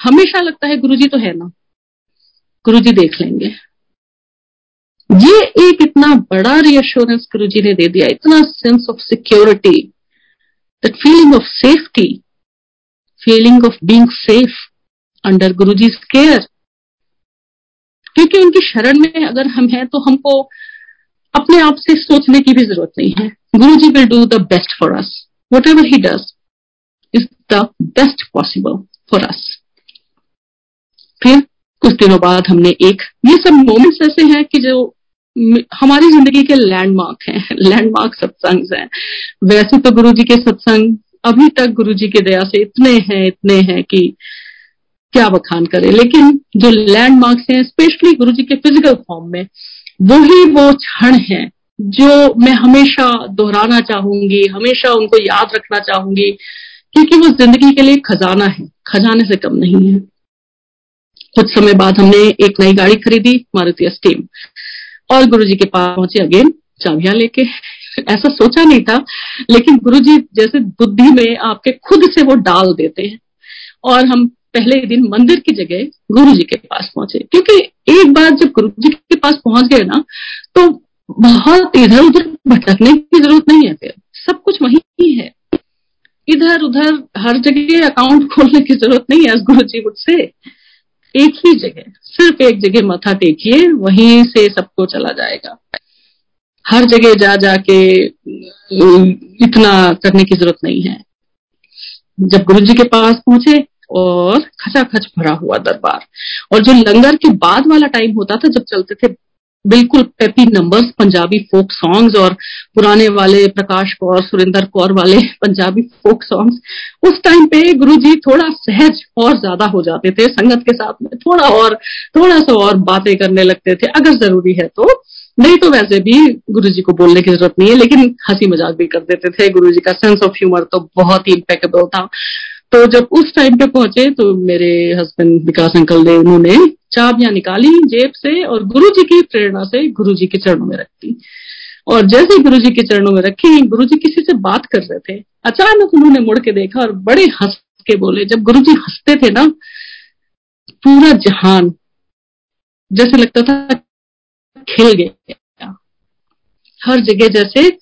हमेशा लगता है गुरु जी तो है ना। गुरु जी देख लेंगे। ये एक इतना बड़ा रियश्योरेंस गुरु जी ने दे दिया, इतना sense of security that feeling of safety feeling of being safe under Guru ji care क्योंकि उनकी शरण में अगर हम हैं तो हमको अपने आप से सोचने की भी ज़रूरत नहीं है। Guru ji will do the best for us whatever he does is the best possible for us फिर कुछ दिनों बाद हमने एक, ये सब मोमेंट्स ऐसे हैं कि जो हमारी ज़िंदगी के लैंडमार्क हैं लैंडमार्क सत्संग हैं। वैसे तो गुरु जी के सत्संग अभी तक गुरु जी की दया से इतने हैं इतने हैं कि क्या बखान करें। लेकिन जो लैंडमार्क्स हैं स्पेशली गुरु जी के फ़िज़िकल फॉर्म में, वही वो क्षण है जो मैं हमेशा दोहराना चाहूँगी, हमेशा उनको याद रखना चाहूँगी, क्योंकि वो ज़िंदगी के लिए खजाना है, खजाने से कम नहीं है। कुछ समय बाद हमने एक नई गाड़ी खरीदी, मारुति स्टीम और गुरु जी के पास पहुँचे अगेन चाबियाँ लेके। ऐसा सोचा नहीं था, लेकिन गुरु जी जैसे बुद्धि में आपके खुद से वो डाल देते हैं। और हम पहले दिन मंदिर की जगह गुरु जी के पास पहुँचे। क्योंकि एक बार जब गुरु जी के पास पहुँच गए ना तो बहुत इधर उधर भटकने की ज़रूरत नहीं है फिर। सब कुछ वही है। इधर उधर हर जगह अकाउंट खोलने की ज़रूरत नहीं है गुरु जी मुझसे। एक ही जगह, सिर्फ़ एक जगह मथा टेकिए, वहीं से सबको चला जाएगा। हर जगह जा, जाके इतना करने की ज़रूरत नहीं है। जब गुरु जी के पास पहुँचे और खचा खच भरा हुआ दरबार, और जो लंगर के बाद वाला टाइम होता था, जब चलते थे बिल्कुल peppy numbers Punjabi folk songs और पुराने वाले प्रकाश कौर, सुरेंद्र कौर वाले पंजाबी फोक सॉन्ग्स उस टाइम पे गुरुजी थोड़ा सहज और ज़्यादा हो जाते थे संगत के साथ में। थोड़ा और, थोड़ा सा और बातें करने लगते थे, अगर ज़रूरी है तो। नहीं तो वैसे भी गुरु जी को बोलने की ज़रूरत नहीं है, लेकिन हँसी मज़ाक भी कर देते थे। गुरु जी का सेंस ऑफ़ ह्यूमर तो बहुत ही इम्पेक्टेबल था। तो जब उस टाइम पे पहुँचे तो मेरे हस्बैंड विकास अंकल ने उन्होंने चाबियाँ निकाली जेब से और गुरु जी की प्रेरणा से गुरु जी के चरणों में रखती। और जैसे गुरु जी के चरणों में रखी गुरु जी किसी से बात कर रहे थे। अचानक उन्होंने मुड़ के देखा और बड़े हंस के बोले, जब गुरु जी हँसते थे ना, पूरा जहान जैसे लगता था खिल गया। हर जगह जैसे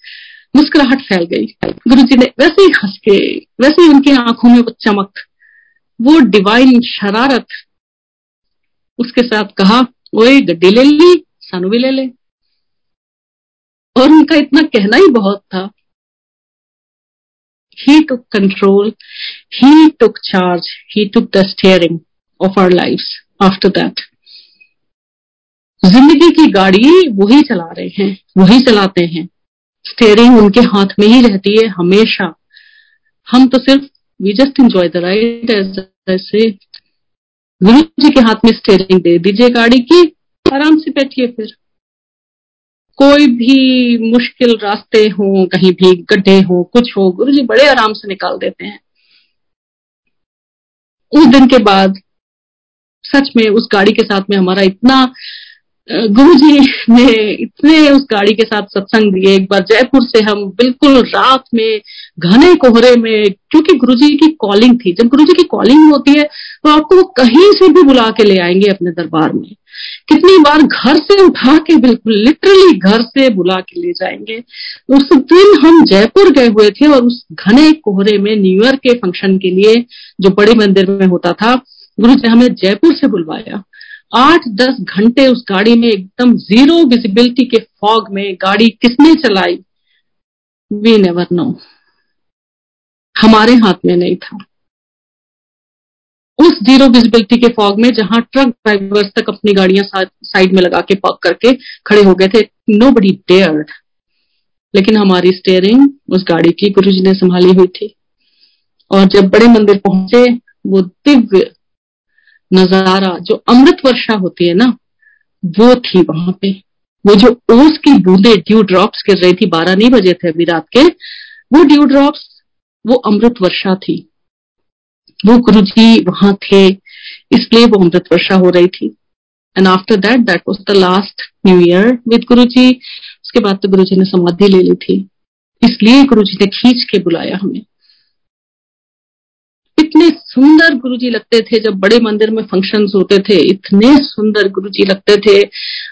मुस्कुराहट फैल गई। गुरु जी ने वैसे ही हंस के, वैसे ही उनकी आँखों में वो चमक, वो डिवाइन शरारत उसके साथ कहा वो गड्डी ले ली सानू भी ले ले। और उनका इतना कहना ही बहुत था। He took control he took charge he took the steering of our life after that ज़िंदगी की गाड़ी वही चला रहे हैं, वही चलाते हैं। स्टेयरिंग उनके हाथ में ही रहती है हमेशा। हम तो सिर्फ़ we just enjoy the ride ऐसे गुरु जी के हाथ में स्टेयरिंग दे दीजिए गाड़ी की, आराम से बैठिए फिर। कोई भी मुश्किल रास्ते हो, कहीं भी गड्ढे हो, कुछ हो गुरु जी बड़े आराम से निकाल देते हैं। उस दिन के बाद, सच में उस गाड़ी के साथ में हमारा इतना गुरु जी ने इतने उस गाड़ी के साथ सत्संग दिए। एक बार जयपुर से हम बिल्कुल रात में घने कोहरे में, क्योंकि गुरु जी की कॉलिंग थी। जब गुरु जी की कॉलिंग होती है तो आपको वो कहीं से भी बुला के ले आएँगे अपने दरबार में। कितनी बार घर से उठा के, बिल्कुल लिटरली घर से बुला के ले जाएँगे। उस दिन हम जयपुर गए हुए थे और उस घने कोहरे में न्यू ईयर के फ़ंक्शन के लिए जो बड़े मंदिर में होता था गुरु जी हमें जयपुर से बुलवाया। आठ दस घंटे उस गाड़ी में एकदम ज़ीरो विजिबिलिटी के फॉग में गाड़ी किसने चलाई? वी नेवर नो हमारे हाथ में नहीं था। उस ज़ीरो विजिबिलिटी के फॉग में जहाँ ट्रक ड्राइवर्स तक अपनी गाड़ियाँ साइड में लगा के पार्क करके खड़े हो गए थे नो बडी डेयर्ड लेकिन हमारी स्टेयरिंग उस गाड़ी की गुरु ने संभाली हुई थी। और जब बड़े मंदिर पहुँचे, वो दिव्य नज़ारा, जो अमृत वर्षा होती है ना, वो थी वहाँ पे। वो जो ओस की बूंदे ड्यू ड्रॉप्स गिर रही थी, बारह नहीं बजे थे अभी रात के, वो ड्यू ड्रॉप्स वो अमृत वर्षा थी। वो गुरु जी वहाँ थे, इसलिए वो अमृत वर्षा हो रही थी। And after that that was the last new year with Guru ji उसके बाद तो गुरु जी ने समाधि ले ली थी। इसलिए गुरु जी ने खींच के बुलाया हमें। इतने सुंदर गुरु जी लगते थे, जब बड़े मंदिर में फ़ंक्शन होते थे, इतने सुंदर गुरु जी लगते थे।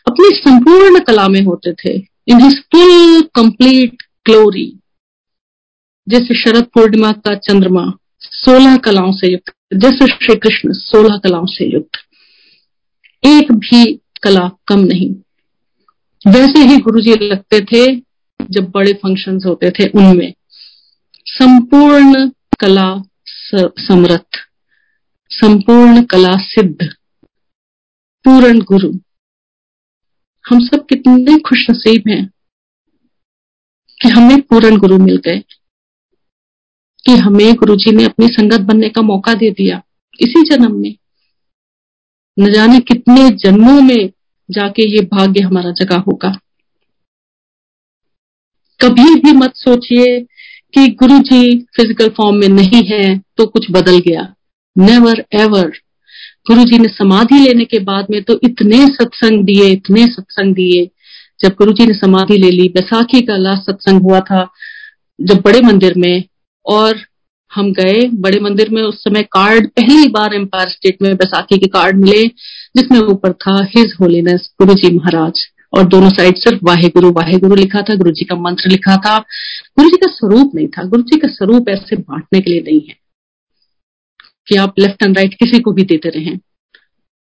अपनी संपूर्ण कला में होते थे। In his full complete glory जैसे शरद पूर्णिमा का चंद्रमा सोलह कलाओं से युक्त, जैसे श्री कृष्ण सोलह कलाओं से युक्त। एक भी कला कम नहीं। वैसे ही गुरु जी लगते थे जब बड़े फ़ंक्शंस होते थे उनमें। संपूर्ण कला समृत संपूर्ण कला सिद्ध, पूर्ण गुरु। हम सब कितने खुश नसीब हैं कि हमें पूर्ण गुरु मिल गए। कि हमें गुरुजी ने अपनी संगत बनने का मौका दे दिया। इसी जन्म में, न जाने कितने जन्मों में जाके ये भाग्य हमारा जगह होगा। कभी भी मत सोचिए कि गुरु जी फ़िज़िकल फॉर्म में नहीं है तो कुछ बदल गया। नेवर एवर गुरु जी ने समाधि लेने के बाद में तो इतने सत्संग दिए, इतने सत्संग दिए। जब गुरु जी ने समाधि ले ली, बैसाखी का लास्ट सत्संग हुआ था, जब बड़े मंदिर में और हम गए बड़े मंदिर में। उस समय कार्ड पहली बार एम्पायर स्टेट में बैसाखी के कार्ड मिले, जिसमें ऊपर था हिज होलीनेस गुरु जी महाराज। और दोनों साइड सिर्फ़ वाहे गुरु वाहे गुरु लिखा था गुरु जी का मंत्र लिखा था। गुरु जी का स्वरूप नहीं था। गुरु जी का स्वरूप ऐसे बांटने के लिए नहीं है कि आप लेफ़्ट एंड राइट किसी को भी देते रहे।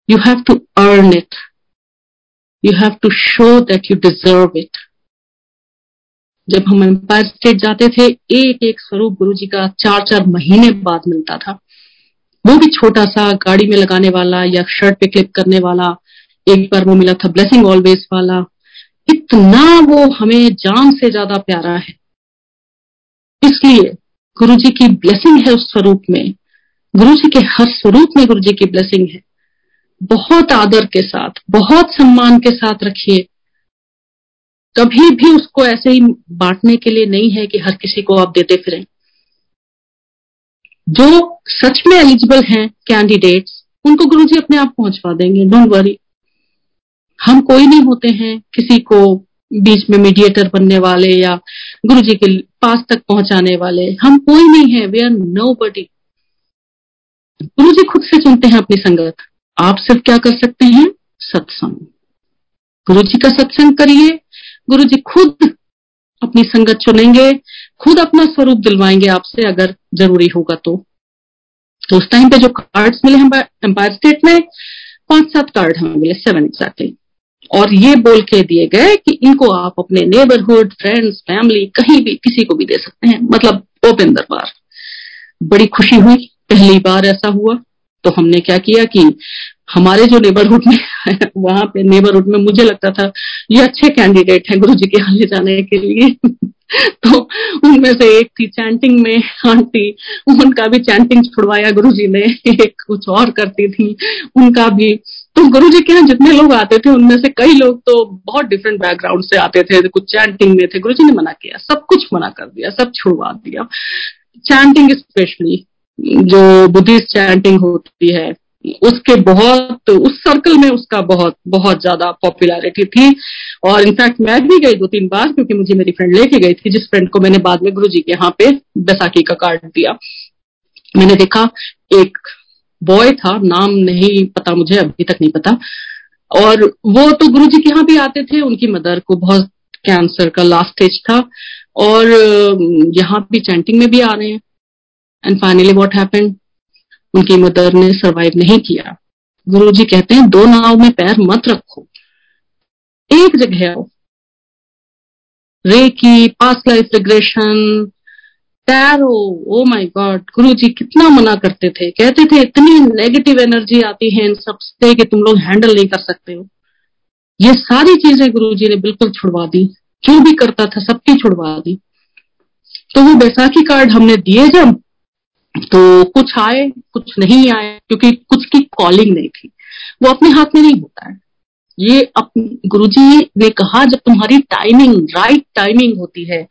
You have to earn it you have to show that you deserve it जब हम एम्पायर स्टेट जाते थे एक एक स्वरूप गुरु जी का चार चार महीने बाद मिलता था। वो भी छोटा सा गाड़ी में लगाने वाला या शर्ट पे क्लिप करने वाला, एक बार वो मिला था ब्लेसिंग ऑलवेज वाला। इतना वो हमें जान से ज़्यादा प्यारा है। इसलिए गुरु जी की ब्लेसिंग है उस स्वरूप में। गुरु जी के हर स्वरूप में गुरु जी की ब्लेसिंग है। बहुत आदर के साथ, बहुत सम्मान के साथ रखिए। कभी भी उसको ऐसे ही बांटने के लिए नहीं है कि हर किसी को आप देते फिरें। जो सच में एलिजिबल हैं कैंडिडेट्स उनको गुरुजी अपने आप पहुंचवा देंगे डोंट वरी हम कोई नहीं होते हैं किसी को बीच में मीडिएटर बनने वाले या गुरुजी के पास तक पहुँचाने वाले। हम कोई नहीं है वे आर नो बडी गुरु जी खुद से चुनते हैं अपनी संगत। आप सिर्फ़ क्या कर सकते हैं? सत्संग। गुरु जी का सत्संग करिए गुरु जी खुद अपनी संगत चुनेंगे खुद अपना स्वरूप दिलवाएँगे आपसे अगर ज़रूरी होगा तो। तो उस टाइम पे जो कार्ड्स मिले एम्पायर स्टेट में, पाँच सात कार्ड हमें मिले सेवन एग्जैक्टली और ये बोल के दिए गए कि इनको आप अपने नेबरहुड फ्रेंड्स फैमिली कहीं भी किसी को भी दे सकते हैं मतलब ओपन दरबार। बड़ी खुशी हुई, पहली बार ऐसा हुआ। तो हमने क्या किया कि हमारे जो नेबरहुड में वहाँ पे नेबरहुड में मुझे लगता था, ये अच्छे कैंडिडेट हैं गुरु जी के यहाँ ले जाने के लिए। तो उनमें से एक थी चैंटिंग में, आंटी, उनका भी चैंटिंग छुड़वाया गुरु जी ने, एक कुछ और करती थी, उनका भी। तो गुरु जी के यहाँ जितने लोग आते थे, उनमें से कई लोग तो बहुत डिफरेंट बैकग्राउंड से आते थे, कुछ चैंटिंग में थे गुरु जी ने मना किया, सब कुछ मना कर दिया, सब छुड़वा दिया। चैंटिंग स्पेशली जो बुद्धिस्ट चैंटिंग होती है, उसके बहुत, उस सर्कल में उसका बहुत बहुत ज़्यादा पॉपुलैरिटी थी। और इनफैक्ट मैं भी गई दो तीन बार, क्योंकि मुझे मेरी फ्रेंड लेके गई थी, जिस फ्रेंड को मैंने बाद में गुरु जी के यहाँ पे बैसाखी का कार्ड दिया। मैंने देखा, एक बॉय था, नाम नहीं पता मुझे, अभी तक नहीं पता। और वो तो गुरु जी के यहाँ भी आते थे, उनकी मदर को बहुत कैंसर का लास्ट स्टेज था। और यहाँ भी चैंटिंग में भी आ रहे हैं। एंड फाइनली वॉट हैपेंड उनकी मदर ने सरवाइव नहीं किया। गुरु जी कहते हैं, दो नाव में पैर मत रखो। एक जगह आओ। Reiki past life regression, tarot oh my God Guru ji कितना मना करते थे। कहते थे, इतनी नेगेटिव एनर्जी आती है इन सबसे कि तुम लोग हैंडल नहीं कर सकते हो। ये सारी चीज़ें गुरु जी ने बिल्कुल छुड़वा दी। जो भी करता था, सबकी छुड़वा दी। तो वो बैसाखी कार्ड हमने दिए जब तो कुछ आए, कुछ नहीं आए, क्योंकि कुछ की कॉलिंग नहीं थी। वो अपने हाथ में नहीं होता है। ये अपने गुरुजी ने कहा, जब तुम्हारी टाइमिंग राइट टाइमिंग होती है,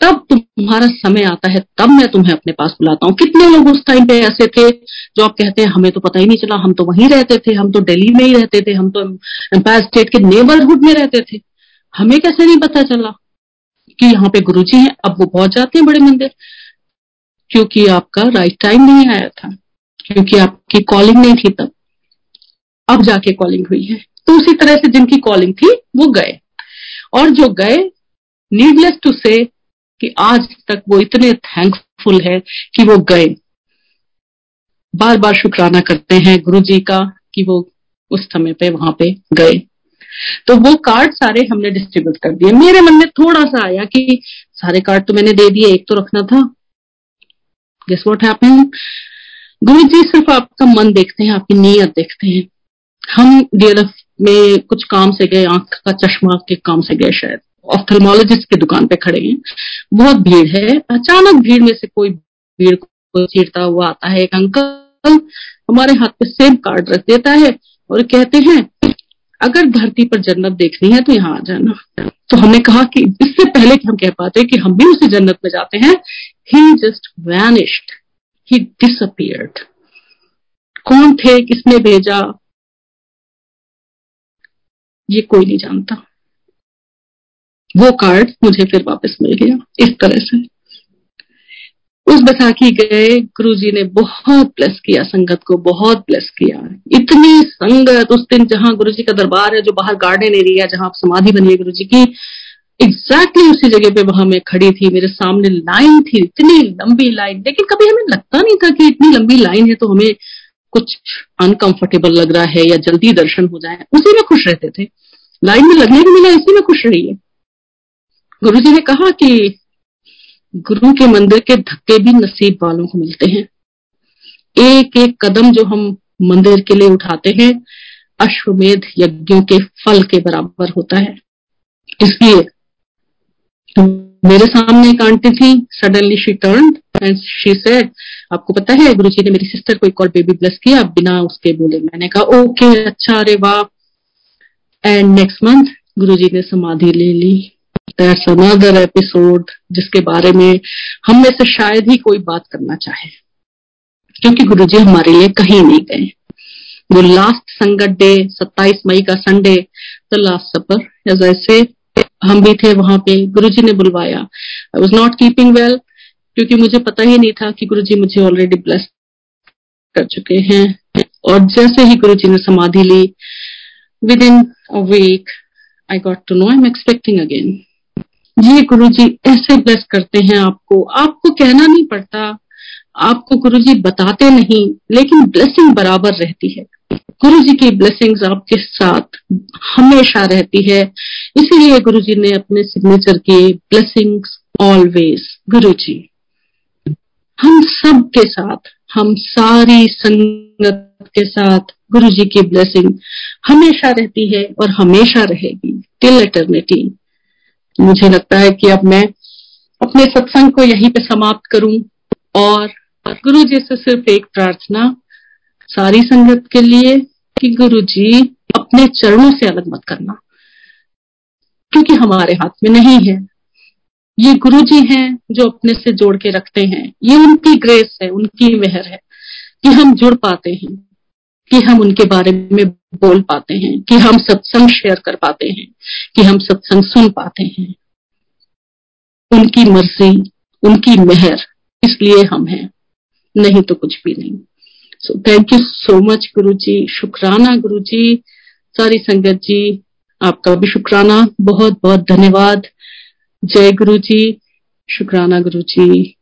तब तुम्हारा समय आता है, तब मैं तुम्हें अपने पास बुलाता हूँ। कितने लोग उस टाइम पे ऐसे थे, जो आप कहते हैं, हमें तो पता ही नहीं चला, हम तो वहीं रहते थे, हम तो दिल्ली में ही रहते थे, हम तो एम्पायर स्टेट के नेबरहुड में रहते थे। हमें कैसे नहीं पता चला कि यहाँ पे गुरुजी हैं, अब वो पहुँच जाते हैं बड़े मंदिर। क्योंकि आपका राइट टाइम नहीं आया था, क्योंकि आपकी कॉलिंग नहीं थी तब। अब जाके कॉलिंग हुई है। तो उसी तरह से जिनकी कॉलिंग थी, वो गए। और जो गए नीडलेस टू से कि आज तक वो इतने थैंकफुल है कि वो गए। बार बार शुक्राना करते हैं गुरु जी का कि वो उस समय पे वहाँ पे गए। तो वो कार्ड सारे हमने डिस्ट्रीब्यूट कर दिए। मेरे मन में थोड़ा सा आया कि सारे कार्ड तो मैंने दे दिए, एक तो रखना था गेस व्हाट हैपन गुरु जी सिर्फ़ आपका मन देखते हैं, आपकी नीयत देखते हैं। हम डीएलएफ में कुछ काम से गए, आँख का चश्मा के काम से गए शायद। ऑफ्थलमोलॉजिस्ट की दुकान पे खड़े हैं। बहुत भीड़ है। अचानक भीड़ में से कोई भीड़ को चीरता हुआ आता है। एक अंकल हमारे हाथ पे सेम कार्ड रख देता है और कहते हैं, अगर धरती पर जन्नत देखनी है तो यहाँ आ जाना। तो हमने कहा कि इससे पहले कि हम कह पाते कि हम भी उसी जन्नत में जाते हैं। He just vanished he disappeared कौन थे? किसने भेजा? ये कोई नहीं जानता। वो कार्ड मुझे फिर वापस मिल गया, इस तरह से। उस बैसाखी गए गुरु जी ने बहुत ब्लेस किया, संगत को बहुत ब्लेस किया। इतनी संगत उस दिन जहाँ गुरु जी का दरबार है, जो बाहर गार्डन एरिया जहाँ आप समाधि बनी है गुरु जी की एग्जैक्टली exactly उसी जगह पे वहाँ मैं खड़ी थी। मेरे सामने लाइन थी, इतनी लंबी लाइन लेकिन कभी हमें लगता नहीं था कि इतनी लंबी लाइन है तो हमें कुछ अनकंफर्टेबल लग रहा है या जल्दी दर्शन हो जाए। उसी में खुश रहते थे। लाइन में लगने को मिला, इसी में खुश रही है। गुरु जी ने कहा कि गुरु के मंदिर के धक्के भी नसीब वालों को मिलते हैं। एक एक कदम जो हम मंदिर के लिए उठाते हैं, अश्वमेध यज्ञों के फल के बराबर होता है। इसलिए मेरे सामने एक आंटी थी suddenly she turn she said आपको पता है, गुरु जी ने मेरी सिस्टर को एक और बेबी ब्लेस किया बिना उसके बोले. मैंने कहा ओके अच्छा अरे वाह. एंड नेक्स्ट मंथ गुरु जी ने समाधि ले ली। अनदर एपिसोड जिसके बारे में हम में से शायद ही कोई बात करना चाहे, क्योंकि गुरु जी हमारे लिए कहीं नहीं गए। वो लास्ट संगत डे 27 मई का संडे द लास्ट सपर जैसे हम भी थे वहाँ पे गुरु जी ने बुलवाया। I was not keeping well क्योंकि मुझे पता ही नहीं था कि गुरु जी मुझे ऑलरेडी ब्लेस कर चुके हैं। और जैसे ही गुरु जी ने समाधि ली with in a week I got to know I am expecting again ji Guru ji ऐसे ब्लेस करते हैं आपको। आपको कहना नहीं पड़ता। आपको गुरु जी बताते नहीं, लेकिन ब्लेसिंग बराबर रहती है। गुरु जी की ब्लेसिंग्स आपके साथ हमेशा रहती है। इसीलिए गुरु जी ने अपने सिग्नेचर के ब्लेसिंग्स ऑलवेज गुरु जी हम सब के साथ, हम सारी संगत के साथ गुरु जी की ब्लेसिंग हमेशा रहती है और हमेशा रहेगी टिल एटर्निटी मुझे लगता है कि अब मैं अपने सत्संग को यहीं पे समाप्त करूँ और गुरु जी से सिर्फ़ एक प्रार्थना सारी संगत के लिए कि गुरु जी अपने चरणों से अलग मत करना, क्योंकि हमारे हाथ में नहीं है। ये गुरु जी हैं जो अपने से जोड़ के रखते हैं। ये उनकी ग्रेस है, उनकी मेहर है कि हम जुड़ पाते हैं, कि हम उनके बारे में बोल पाते हैं, कि हम सत्संग शेयर कर पाते हैं, कि हम सत्संग सुन पाते हैं। उनकी मर्ज़ी, उनकी मेहर, इसलिए हम हैं। नहीं तो कुछ भी नहीं। So thank you so much Guru ji शुक्राना गुरु जी सारी संगत जी आपका भी शुक्राना बहुत बहुत धन्यवाद जय गुरु जी शुक्राना गुरु जी